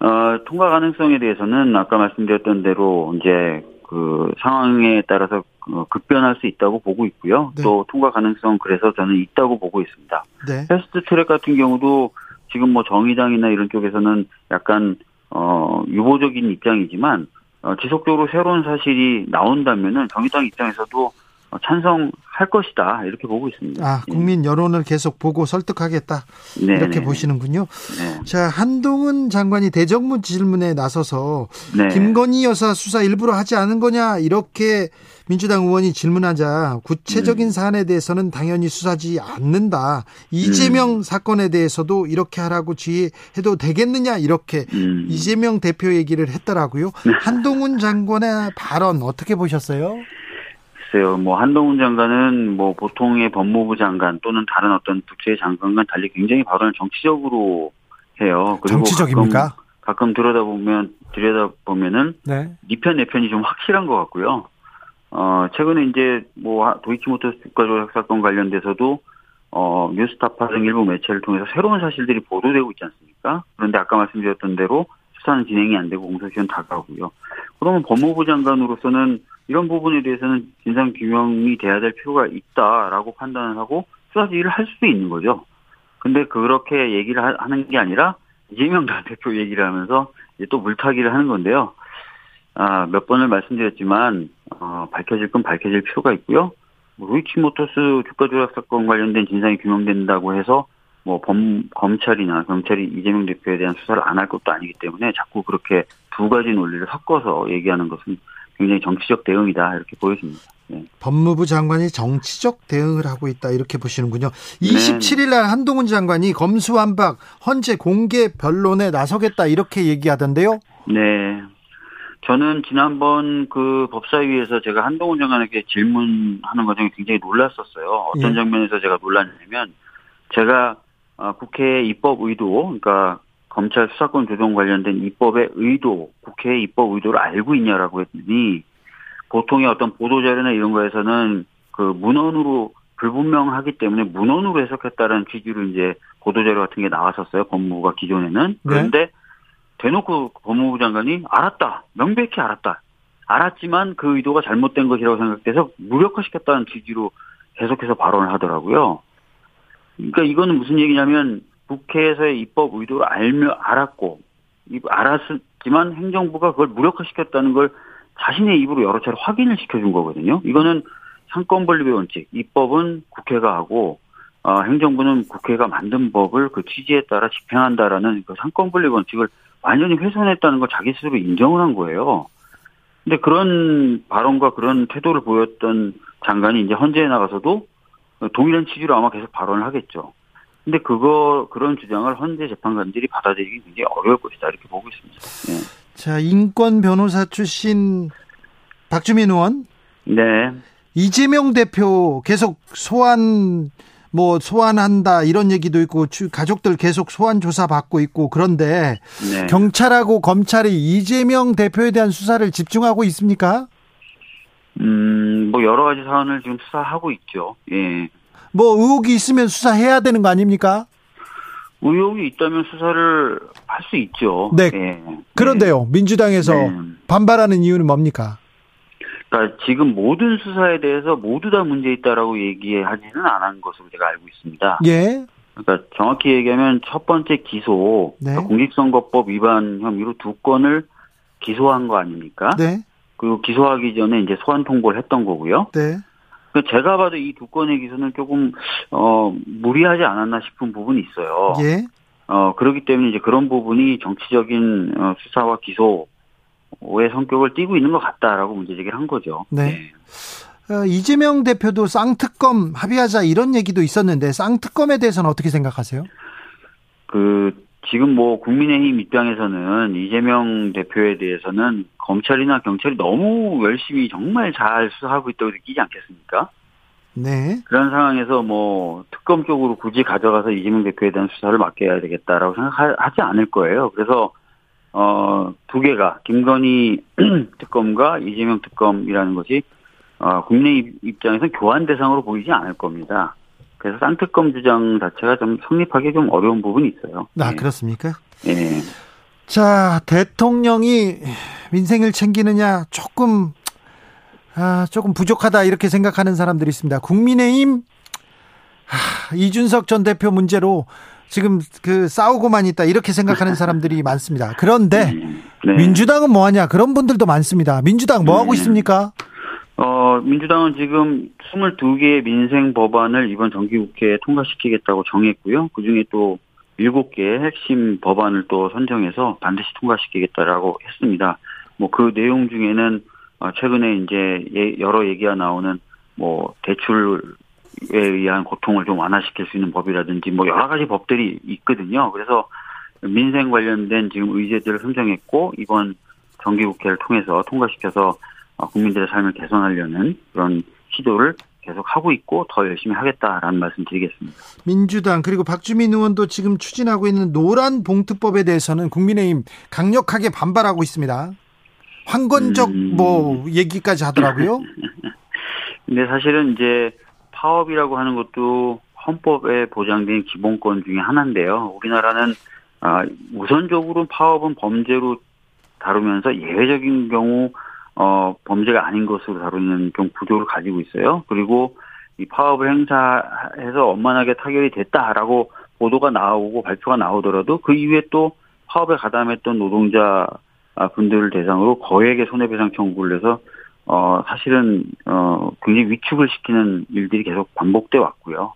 어, 통과 가능성에 대해서는 아까 말씀드렸던 대로 이제 그 상황에 따라서 어, 급변할 수 있다고 보고 있고요. 네. 또 통과 가능성 그래서 저는 있다고 보고 있습니다. 네. 패스트 트랙 같은 경우도 지금 뭐 정의당이나 이런 쪽에서는 약간 어 유보적인 입장이지만 어, 지속적으로 새로운 사실이 나온다면은 정의당 입장에서도 어, 찬성할 것이다 이렇게 보고 있습니다. 아 국민 여론을 계속 보고 설득하겠다 네 이렇게 네. 보시는군요. 네. 자 한동훈 장관이 대정부 질문에 나서서 네. 김건희 여사 수사 일부러 하지 않은 거냐 이렇게 민주당 의원이 질문하자 구체적인 음. 사안에 대해서는 당연히 수사지 않는다. 이재명 음. 사건에 대해서도 이렇게 하라고 지휘해도 되겠느냐 이렇게 음. 이재명 대표 얘기를 했더라고요. 한동훈 장관의 발언 어떻게 보셨어요? 글쎄요, 뭐 한동훈 장관은 뭐 보통의 법무부 장관 또는 다른 어떤 부처의 장관과 달리 굉장히 발언을 정치적으로 해요. 그리고 정치적입니까? 가끔, 가끔 들여다보면 들여다보면은 네. 니편 네 내편이 좀 확실한 것 같고요. 어 최근에 이제 뭐 도이치모터스 주가 조작 사건 관련돼서도 어 뉴스타파 등 일부 매체를 통해서 새로운 사실들이 보도되고 있지 않습니까? 그런데 아까 말씀드렸던 대로 수사는 진행이 안 되고 공소시효는 다가오고요. 그러면 법무부 장관으로서는 이런 부분에 대해서는 진상 규명이 돼야 될 필요가 있다라고 판단을 하고 수사 지휘를 할 수도 있는 거죠. 근데 그렇게 얘기를 하는 게 아니라 이재명 대표 얘기를 하면서 또 물타기를 하는 건데요. 아, 몇 번을 말씀드렸지만 어, 밝혀질 건 밝혀질 필요가 있고요. 뭐 루이치모터스 주가 조작 사건 관련된 진상이 규명된다고 해서 뭐 범, 검찰이나 경찰이 이재명 대표에 대한 수사를 안 할 것도 아니기 때문에 자꾸 그렇게 두 가지 논리를 섞어서 얘기하는 것은 굉장히 정치적 대응이다 이렇게 보여집니다. 네. 법무부 장관이 정치적 대응을 하고 있다 이렇게 보시는군요. 27일 날 한동훈 장관이 검수완박 헌재 공개 변론에 나서겠다 이렇게 얘기하던데요. 네. 저는 지난번 그 법사위에서 제가 한동훈 장관에게 질문하는 과정이 굉장히 놀랐었어요. 어떤 예. 장면에서 제가 놀랐냐면 제가 아, 국회 입법 의도, 그러니까 검찰 수사권 조정 관련된 입법의 의도, 국회의 입법 의도를 알고 있냐라고 했더니 보통의 어떤 보도자료나 이런 거에서는 그 문헌으로 불분명하기 때문에 문헌으로 해석했다는 취지로 이제 보도자료 같은 게 나왔었어요. 법무부가 기존에는. 네. 그런데 네. 대놓고 법무부 장관이 알았다. 명백히 알았다. 알았지만 그 의도가 잘못된 것이라고 생각돼서 무력화시켰다는 취지로 계속해서 발언을 하더라고요. 그러니까 이거는 무슨 얘기냐면 국회에서의 입법 의도를 알며 알았고 알았지만 행정부가 그걸 무력화시켰다는 걸 자신의 입으로 여러 차례 확인을 시켜준 거거든요. 이거는 삼권 분립의 원칙, 입법은 국회가 하고 어, 행정부는 국회가 만든 법을 그 취지에 따라 집행한다라는 그 삼권 분립 원칙을 완전히 훼손했다는 걸 자기 스스로 인정을 한 거예요. 근데 그런 발언과 그런 태도를 보였던 장관이 이제 헌재에 나가서도 동일한 취지로 아마 계속 발언을 하겠죠. 근데 그거 그런 주장을 헌재 재판관들이 받아들이기 굉장히 어려울 것이다 이렇게 보고 있습니다. 네. 자 인권 변호사 출신 박주민 의원. 네. 이재명 대표 계속 소환 뭐 소환한다 이런 얘기도 있고 가족들 계속 소환 조사 받고 있고 그런데 네. 경찰하고 검찰이 이재명 대표에 대한 수사를 집중하고 있습니까? 음, 뭐 여러 가지 사안을 지금 수사하고 있죠. 예. 뭐 의혹이 있으면 수사해야 되는 거 아닙니까? 의혹이 있다면 수사를 할 수 있죠. 네. 예. 그런데요, 네. 민주당에서 네. 반발하는 이유는 뭡니까? 그러니까 지금 모든 수사에 대해서 모두 다 문제 있다라고 얘기하지는 않은 것으로 제가 알고 있습니다. 예. 그러니까 정확히 얘기하면 첫 번째 기소, 네. 그러니까 공직선거법 위반 혐의로 두 건을 기소한 거 아닙니까? 네. 그리고 기소하기 전에 이제 소환 통보를 했던 거고요. 네. 그러니까 제가 봐도 이 두 건의 기소는 조금 어 무리하지 않았나 싶은 부분이 있어요. 예. 어 그렇기 때문에 이제 그런 부분이 정치적인 어, 수사와 기소 의 성격을 띠고 있는 것 같다라고 문제 제기를 한 거죠. 네. 네. 어, 이재명 대표도 쌍특검 합의하자 이런 얘기도 있었는데 쌍특검에 대해서는 어떻게 생각하세요? 그 지금 뭐 국민의힘 입장에서는 이재명 대표에 대해서는 검찰이나 경찰이 너무 열심히 정말 잘 수사하고 있다고 느끼지 않겠습니까? 네. 그런 상황에서 뭐 특검 쪽으로 굳이 가져가서 이재명 대표에 대한 수사를 맡겨야 되겠다라고 생각하지 않을 거예요. 그래서 어, 두 개가 김건희 특검과 이재명 특검이라는 것이 어, 국내 입장에서는 교환 대상으로 보이지 않을 겁니다. 그래서 쌍특검 주장 자체가 좀 성립하기 좀 어려운 부분이 있어요. 아, 네. 그렇습니까? 예. 자, 대통령이 민생을 챙기느냐 조금 아, 조금 부족하다 이렇게 생각하는 사람들이 있습니다. 국민의힘 아, 이준석 전 대표 문제로 지금 그 싸우고만 있다 이렇게 생각하는 사람들이 많습니다. 그런데 네. 민주당은 뭐 하냐 그런 분들도 많습니다. 민주당 뭐 하고 네. 있습니까? 어, 민주당은 지금 22개의 민생 법안을 이번 정기국회에 통과시키겠다고 정했고요. 그 중에 또 7개의 핵심 법안을 또 선정해서 반드시 통과시키겠다라고 했습니다. 뭐 그 내용 중에는 어, 최근에 이제 예, 여러 얘기가 나오는 뭐 대출 에 의한 고통을 좀 완화시킬 수 있는 법이라든지 뭐 여러 가지 법들이 있거든요. 그래서 민생 관련된 지금 의제들을 선정했고 이번 정기국회를 통해서 통과시켜서 어, 국민들의 삶을 개선하려는 그런 시도를 계속 하고 있고 더 열심히 하겠다라는 말씀 드리겠습니다. 민주당 그리고 박주민 의원도 지금 추진하고 있는 노란 봉투법에 대해서는 국민의힘 강력하게 반발하고 있습니다. 황건적 음... 뭐 얘기까지 하더라고요. 근데 사실은 이제 파업이라고 하는 것도 헌법에 보장된 기본권 중의 하나인데요. 우리나라는 아, 우선적으로 파업은 범죄로 다루면서 예외적인 경우 어, 범죄가 아닌 것으로 다루는 좀 구조를 가지고 있어요. 그리고 이 파업을 행사해서 원만하게 타결이 됐다라고 보도가 나오고 발표가 나오더라도 그 이후에 또 파업에 가담했던 노동자 분들을 대상으로 거액의 손해배상 청구를 해서 어, 사실은, 어, 굉장히 위축을 시키는 일들이 계속 반복돼 왔고요.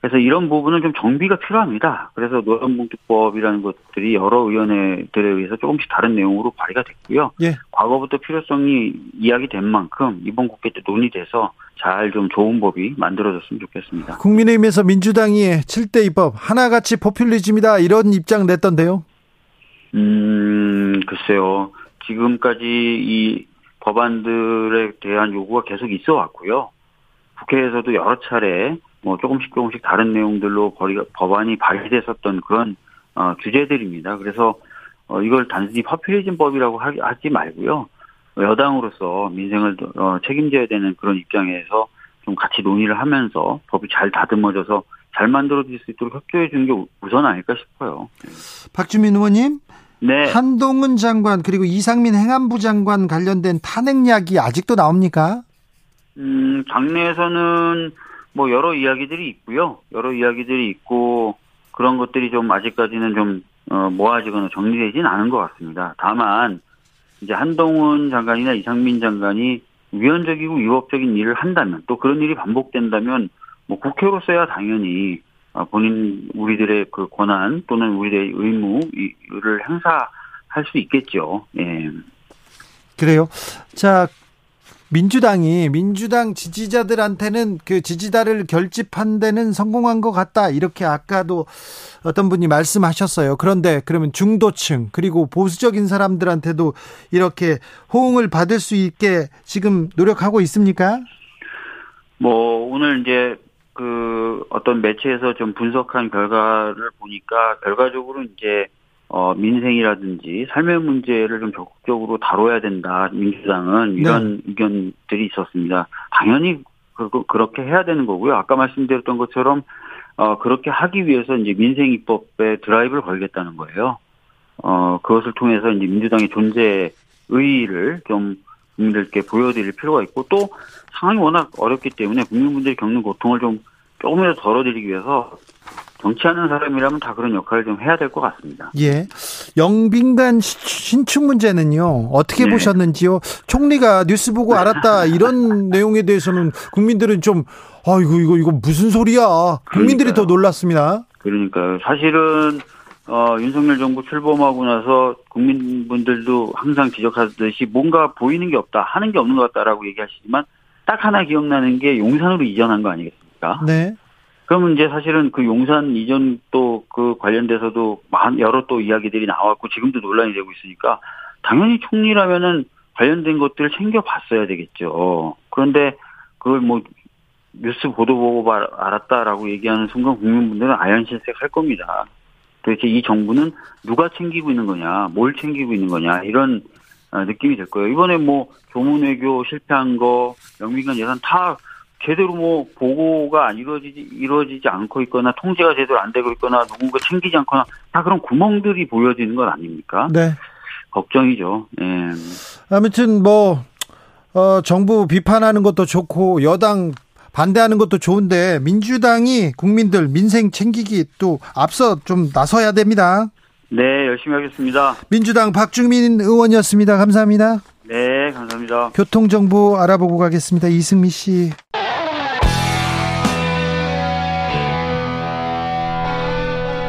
그래서 이런 부분은 좀 정비가 필요합니다. 그래서 노란봉투법이라는 것들이 여러 의원회들에 의해서 조금씩 다른 내용으로 발의가 됐고요. 예. 과거부터 필요성이 이야기된 만큼 이번 국회 때 논의돼서 잘 좀 좋은 법이 만들어졌으면 좋겠습니다. 국민의힘에서 민주당이 7대 입법 하나같이 포퓰리즘이다 이런 입장 냈던데요. 음, 글쎄요. 지금까지 이 법안들에 대한 요구가 계속 있어 왔고요. 국회에서도 여러 차례 뭐 조금씩 조금씩 다른 내용들로 법안이 발의됐었던 그런 어, 주제들입니다. 그래서 어, 이걸 단순히 파퓰리즘법이라고 하지 말고요. 여당으로서 민생을 어, 책임져야 되는 그런 입장에서 좀 같이 논의를 하면서 법이 잘 다듬어져서 잘 만들어질 수 있도록 협조해 주는 게 우선 아닐까 싶어요. 박주민 의원님, 네. 한동훈 장관 그리고 이상민 행안부 장관 관련된 탄핵 이야기 아직도 나옵니까? 음, 당내에서는 뭐 여러 이야기들이 있고요. 여러 이야기들이 있고 그런 것들이 좀 아직까지는 좀 어, 모아지거나 정리되지는 않은 것 같습니다. 다만 이제 한동훈 장관이나 이상민 장관이 위헌적이고 위법적인 일을 한다면 또 그런 일이 반복된다면 뭐 국회로서야 당연히 어, 본인 우리들의 그 권한 또는 우리들의 의무를 행사할 수 있겠죠. 예. 그래요. 자, 민주당이 민주당 지지자들한테는 그 지지자를 결집한 데는 성공한 것 같다. 이렇게 아까도 어떤 분이 말씀하셨어요. 그런데 그러면 중도층 그리고 보수적인 사람들한테도 이렇게 호응을 받을 수 있게 지금 노력하고 있습니까? 뭐 오늘 이제 그 어떤 매체에서 좀 분석한 결과를 보니까 결과적으로 이제 어, 민생이라든지 삶의 문제를 좀 적극적으로 다뤄야 된다. 민주당은 이런 네. 의견들이 있었습니다. 당연히 그, 그렇게 해야 되는 거고요. 아까 말씀드렸던 것처럼 어, 그렇게 하기 위해서 이제 민생 입법에 드라이브를 걸겠다는 거예요. 어, 그것을 통해서 이제 민주당의 존재 의의를 좀 국민들께 보여드릴 필요가 있고 또 상황이 워낙 어렵기 때문에 국민분들이 겪는 고통을 좀 조금이라도 덜어드리기 위해서 정치하는 사람이라면 다 그런 역할을 좀 해야 될 것 같습니다. 예. 영빈관 신축 문제는요, 어떻게 네. 보셨는지요? 총리가 뉴스 보고 알았다, 이런 내용에 대해서는 국민들은 좀, 아이고, 이거, 이거 무슨 소리야. 국민들이 그러니까요. 더 놀랐습니다. 그러니까요. 사실은, 어, 윤석열 정부 출범하고 나서 국민분들도 항상 지적하듯이 뭔가 보이는 게 없다, 하는 게 없는 것 같다라고 얘기하시지만 딱 하나 기억나는 게 용산으로 이전한 거 아니겠습니까? 네. 그러면 이제 사실은 그 용산 이전 또 그 관련돼서도 여러 또 이야기들이 나왔고 지금도 논란이 되고 있으니까 당연히 총리라면은 관련된 것들을 챙겨봤어야 되겠죠. 그런데 그걸 뭐 뉴스 보도 보고 알았다라고 얘기하는 순간 국민분들은 아연실색할 겁니다. 도대체 이 정부는 누가 챙기고 있는 거냐, 뭘 챙기고 있는 거냐 이런 어, 느낌이 될 거예요. 이번에 뭐 조문외교 실패한 거, 영민관 예산 다 제대로 뭐 보고가 안 이루어지지 이루어지지 않고 있거나 통제가 제대로 안 되고 있거나 누군가 챙기지 않거나 다 그런 구멍들이 보여지는 것 아닙니까? 네. 걱정이죠. 예. 아무튼 뭐 어, 정부 비판하는 것도 좋고 여당 반대하는 것도 좋은데 민주당이 국민들 민생 챙기기 또 앞서 좀 나서야 됩니다. 네, 열심히 하겠습니다. 민주당 박주민 의원이었습니다. 감사합니다. 네, 감사합니다. 교통정보 알아보고 가겠습니다. 이승미 씨.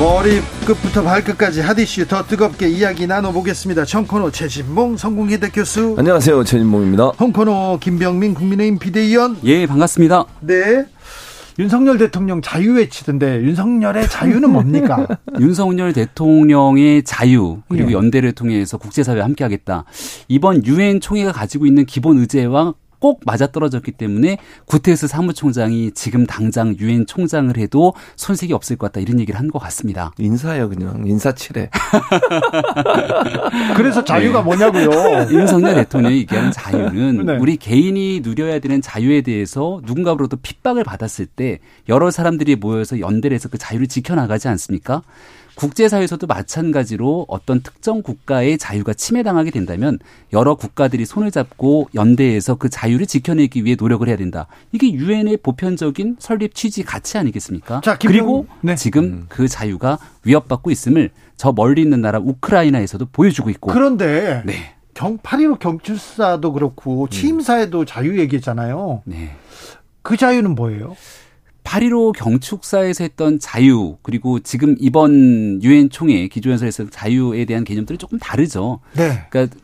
머리끝부터 발끝까지 핫이슈 더 뜨겁게 이야기 나눠보겠습니다. 청코노 최진봉 성공회대 교수. 안녕하세요. 최진봉입니다. 홍코노 김병민 국민의힘 비대위원. 예, 반갑습니다. 네. 윤석열 대통령 자유 외치던데 윤석열의 자유는 뭡니까? 윤석열 대통령의 자유 그리고 예. 연대를 통해서 국제사회와 함께하겠다. 이번 유엔 총회가 가지고 있는 기본 의제와 꼭 맞아떨어졌기 때문에 구테스 사무총장이 지금 당장 유엔 총장을 해도 손색이 없을 것 같다 이런 얘기를 한 것 같습니다. 인사예요 그냥 인사치레. 그래서 자유가 네. 뭐냐고요. 윤석열 대통령이 얘기하는 자유는 네. 우리 개인이 누려야 되는 자유에 대해서 누군가로부터 핍박을 받았을 때 여러 사람들이 모여서 연대를 해서 그 자유를 지켜나가지 않습니까? 국제사회에서도 마찬가지로 어떤 특정 국가의 자유가 침해당하게 된다면 여러 국가들이 손을 잡고 연대해서 그 자유를 지켜내기 위해 노력을 해야 된다. 이게 유엔의 보편적인 설립 취지 가치 아니겠습니까? 자, 그리고 네. 지금 음. 그 자유가 위협받고 있음을 저 멀리 있는 나라 우크라이나에서도 보여주고 있고. 그런데 네. 경, 8.15 경찰사도 그렇고 취임사에도 음. 자유 얘기했잖아요. 네. 그 자유는 뭐예요? 8.15 경축사에서 했던 자유 그리고 지금 이번 유엔 총회 기조연설에서 자유에 대한 개념들은 조금 다르죠. 네. 그러니까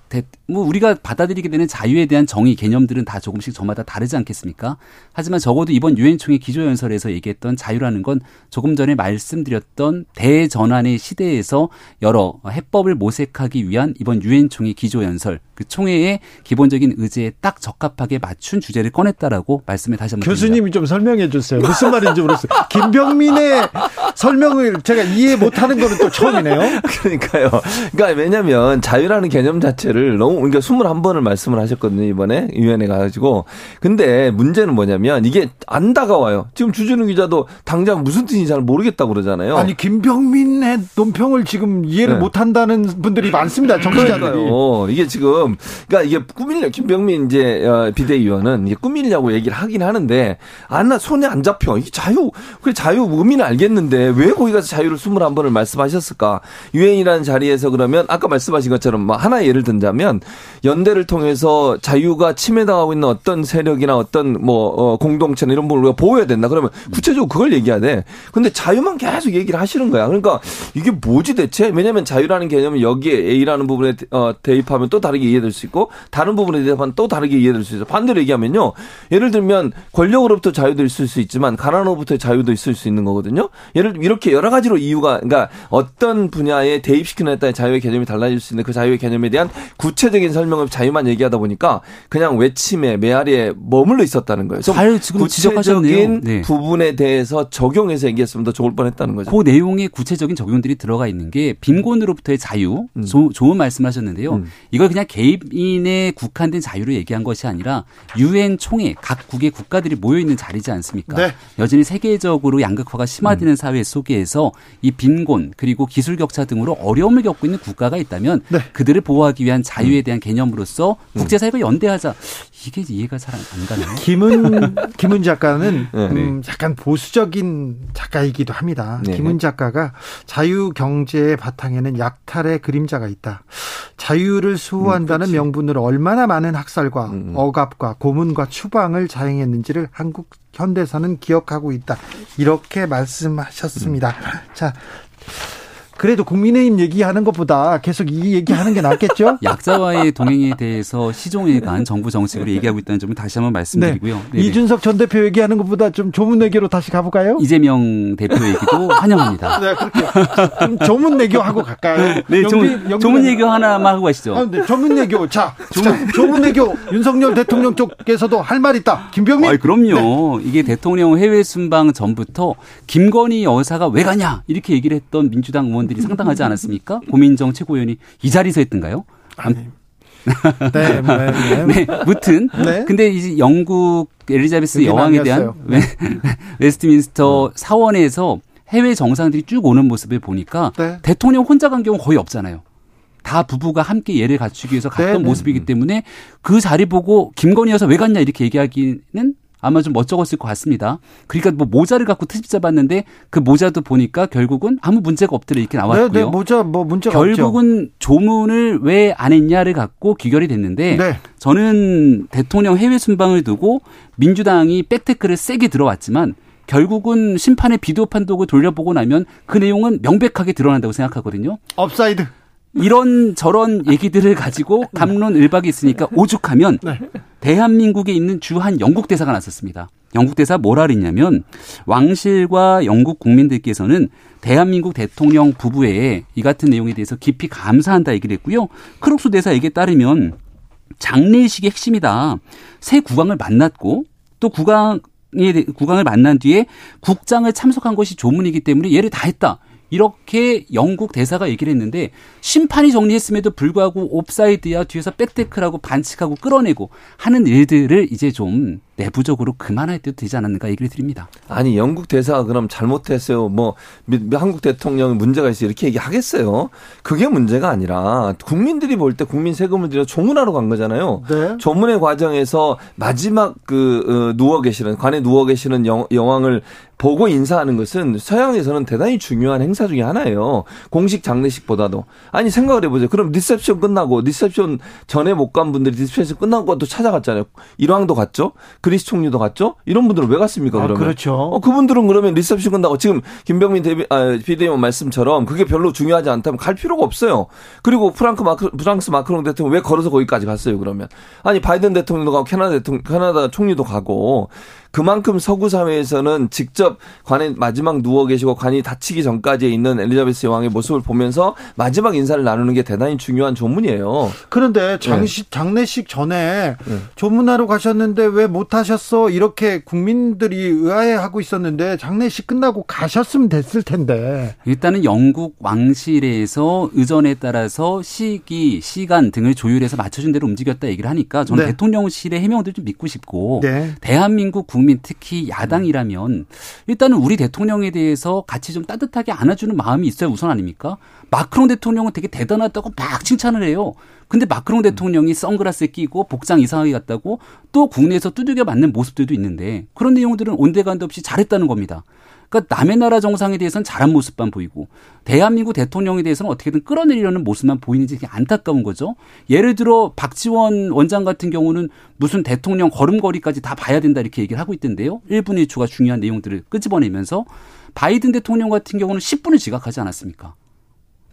뭐 우리가 받아들이게 되는 자유에 대한 정의 개념들은 다 조금씩 저마다 다르지 않겠습니까? 하지만 적어도 이번 유엔 총회 기조 연설에서 얘기했던 자유라는 건 조금 전에 말씀드렸던 대전환의 시대에서 여러 해법을 모색하기 위한 이번 유엔 총회 기조 연설 그 총회의 기본적인 의지에 딱 적합하게 맞춘 주제를 꺼냈다라고 말씀을 다시 한번 교수님이 좀 설명해 주세요. 무슨 말인지 모르겠어요. 김병민의 설명을 제가 이해 못하는 거는 또 처음이네요. 그러니까요. 그러니까 왜냐하면 자유라는 개념 자체를 너무 그러니까 21번을 말씀을 하셨거든요 이번에 위원회 가가지고. 근데 문제는 뭐냐면 이게 안 다가와요. 지금 주진우 기자도 당장 무슨 뜻인지 잘 모르겠다고 그러잖아요. 아니 김병민의 논평을 지금 이해를 네. 못한다는 분들이 많습니다. 정치자들이. 이게 지금 그러니까 이게 꾸밀려 김병민 이제 어, 비대위원은 이게 꾸밀려고 얘기를 하긴 하는데 안나 손에 안 잡혀. 이게 자유 그래 자유 의미는 알겠는데 왜 거기 가서 자유를 21번을 말씀하셨을까? 유엔이라는 자리에서 그러면 아까 말씀하신 것처럼 뭐 하나 예를 든자면 연대를 통해서 자유가 침해당하고 있는 어떤 세력이나 어떤 뭐 어, 공동체나 이런 부분을 우리가 보호해야 된다. 그러면 구체적으로 그걸 얘기해야 돼. 근데 자유만 계속 얘기를 하시는 거야. 그러니까 이게 뭐지 대체? 왜냐하면 자유라는 개념은 여기에 A라는 부분에 어, 대입하면 또 다르게 이해될 수 있고 다른 부분에 대입하면 또 다르게 이해될 수 있어. 반대로 얘기하면요. 예를 들면 권력으로부터 자유도 있을 수 있지만 가난으로부터의 자유도 있을 수 있는 거거든요. 예를 이렇게 여러 가지로 이유가 그러니까 어떤 분야에 대입시키느냐에 따라 자유의 개념이 달라질 수 있는 그 자유의 개념에 대한 구체적인 설명을 자유만 얘기하다 보니까 그냥 외침에 메아리에 머물러 있었다는 거예요. 잘 지금 구체적인 네. 부분에 대해서 적용해서 얘기했으면 더 좋을 뻔했다는 거죠. 그 내용에 구체적인 적용들이 들어가 있는 게 빈곤으로부터의 자유, 음. 조, 좋은 말씀하셨는데요. 음. 이걸 그냥 개인의 국한된 자유를 얘기한 것이 아니라 유엔 총회 각국의 국가들이 모여 있는 자리지 않습니까? 네. 여전히 세계적으로 양극화가 심화되는 음. 사회 속에서 이 빈곤 그리고 기술 격차 등으로 어려움을 겪고 있는 국가가 있다면 네. 그들을 보호하기 위한 자유에 대한 개념으로서 음. 국제사회가 연대하자 이게 이해가 잘 안 가네요. 김은 김은 작가는 네. 음, 약간 보수적인 작가이기도 합니다. 네. 김은 작가가 자유 경제의 바탕에는 약탈의 그림자가 있다. 자유를 수호한다는 음, 명분으로 얼마나 많은 학살과 음, 음. 억압과 고문과 추방을 자행했는지를 한국 현대사는 기억하고 있다. 이렇게 말씀하셨습니다. 음. 자, 그래도 국민의힘 얘기하는 것보다 계속 이 얘기하는 게 낫겠죠? 약자와의 동행에 대해서 시종에 간 정부 정책으로 얘기하고 있다는 점을 다시 한번 말씀드리고요. 네. 이준석 전 대표 얘기하는 것보다 좀 조문 내교로 다시 가볼까요? 이재명 대표 얘기도 환영합니다. 네, 그렇게 좀 조문 내교하고 갈까요? 네, 영비, 조문, 조문 내교 하나만 하고 가시죠. 아, 네, 조문 내교. 자, 조문, 조문 내교. 윤석열 대통령 쪽에서도 할 말 있다. 김병민. 아, 그럼요. 네. 이게 대통령 해외 순방 전부터 김건희 여사가 왜 가냐 이렇게 얘기를 했던 민주당 의원 의원들이 상당하지 않았습니까? 고민정 최고위원이 이 자리에서 했던가요? 아니. 네, 네, 네. 네, 무튼. 네. 근데 이제 영국 엘리자베스 여왕에 대한 네. 웨스트민스터 사원에서 해외 정상들이 쭉 오는 모습을 보니까 네. 대통령 혼자 간 경우 거의 없잖아요. 다 부부가 함께 예를 갖추기 위해서 갔던 네, 네. 모습이기 때문에 그 자리 보고 김건희 여사 왜 갔냐 이렇게 얘기하기는 아마 좀 멋쩍었을 것 같습니다. 그러니까 뭐 모자를 갖고 트집 잡았는데 그 모자도 보니까 결국은 아무 문제가 없더라 이렇게 나왔고요. 네, 네, 모자 뭐 문제가 결국은 없죠. 조문을 왜 안 했냐를 갖고 귀결이 됐는데 네. 저는 대통령 해외 순방을 두고 민주당이 백태클을 세게 들어왔지만 결국은 심판의 비디오 판독을 돌려보고 나면 그 내용은 명백하게 드러난다고 생각하거든요. 오프사이드. 이런 저런 얘기들을 가지고 갑론을박이 있으니까 오죽하면 네. 대한민국에 있는 주한 영국 대사가 나섰습니다. 영국 대사 뭐라 그랬냐면 왕실과 영국 국민들께서는 대한민국 대통령 부부의 이 같은 내용에 대해서 깊이 감사한다 얘기를 했고요. 크룩스 대사 에게 따르면 장례식의 핵심이다. 새 국왕을 만났고 또 국왕 국왕을 만난 뒤에 국장을 참석한 것이 조문이기 때문에 얘를 다 했다. 이렇게 영국 대사가 얘기를 했는데 심판이 정리했음에도 불구하고 옵사이드야 뒤에서 백테크라고 반칙하고 끌어내고 하는 일들을 이제 좀 내부적으로 그만할 때도 되지 않았는가 얘기를 드립니다. 아니 영국 대사가 그럼 잘못했어요. 뭐 한국 대통령이 문제가 있어 이렇게 얘기하겠어요. 그게 문제가 아니라 국민들이 볼 때 국민 세금을 들여 조문하러 간 거잖아요. 네. 조문의 과정에서 마지막 그 어, 누워 계시는 관에 누워 계시는 영, 여왕을 보고 인사하는 것은 서양에서는 대단히 중요한 행사 중의 하나예요. 공식 장례식보다도. 아니 생각을 해보세요. 그럼 리셉션 끝나고 리셉션 전에 못 간 분들이 리셉션 끝나고 또 찾아갔잖아요. 일왕도 갔죠. 그리스 총리도 갔죠? 이런 분들은 왜 갔습니까, 아, 그러면? 아, 그렇죠. 어, 그분들은 그러면 리셉션 끝나고 지금 김병민 대비, 아, 비대위원 말씀처럼 그게 별로 중요하지 않다면 갈 필요가 없어요. 그리고 프랑크 마크, 프랑스 마크롱 대통령 왜 걸어서 거기까지 갔어요, 그러면? 아니, 바이든 대통령도 가고 캐나다 대통령, 캐나다 총리도 가고 그만큼 서구 사회에서는 직접 관에 마지막 누워 계시고 관이 닫히기 전까지 있는 엘리자베스 여왕의 모습을 보면서 마지막 인사를 나누는 게 대단히 중요한 조문이에요. 그런데 장식 네. 장례식 전에 네. 조문하러 가셨는데 왜 못 하셨어? 이렇게 국민들이 의아해하고 있었는데 장례식 끝나고 가셨으면 됐을 텐데. 일단은 영국 왕실에서 의전에 따라서 시기, 시간 등을 조율해서 맞춰준 대로 움직였다 얘기를 하니까 저는 네. 대통령실의 해명들 좀 믿고 싶고 네. 대한민국 국민 특히 야당이라면 일단은 우리 대통령에 대해서 같이 좀 따뜻하게 안아주는 마음이 있어야 우선 아닙니까? 마크롱 대통령은 되게 대단하다고 막 칭찬을 해요. 근데 마크롱 대통령이 선글라스 끼고 복장 이상하게 갔다고 또 국내에서 두들겨 맞는 모습들도 있는데 그런 내용들은 온데간데 없이 잘했다는 겁니다. 그러니까 남의 나라 정상에 대해서는 잘한 모습만 보이고 대한민국 대통령에 대해서는 어떻게든 끌어내리려는 모습만 보이는지 안타까운 거죠. 예를 들어 박지원 원장 같은 경우는 무슨 대통령 걸음걸이까지 다 봐야 된다 이렇게 얘기를 하고 있던데요. 1분 1초가 중요한 내용들을 끄집어내면서 바이든 대통령 같은 경우는 10분을 지각하지 않았습니까?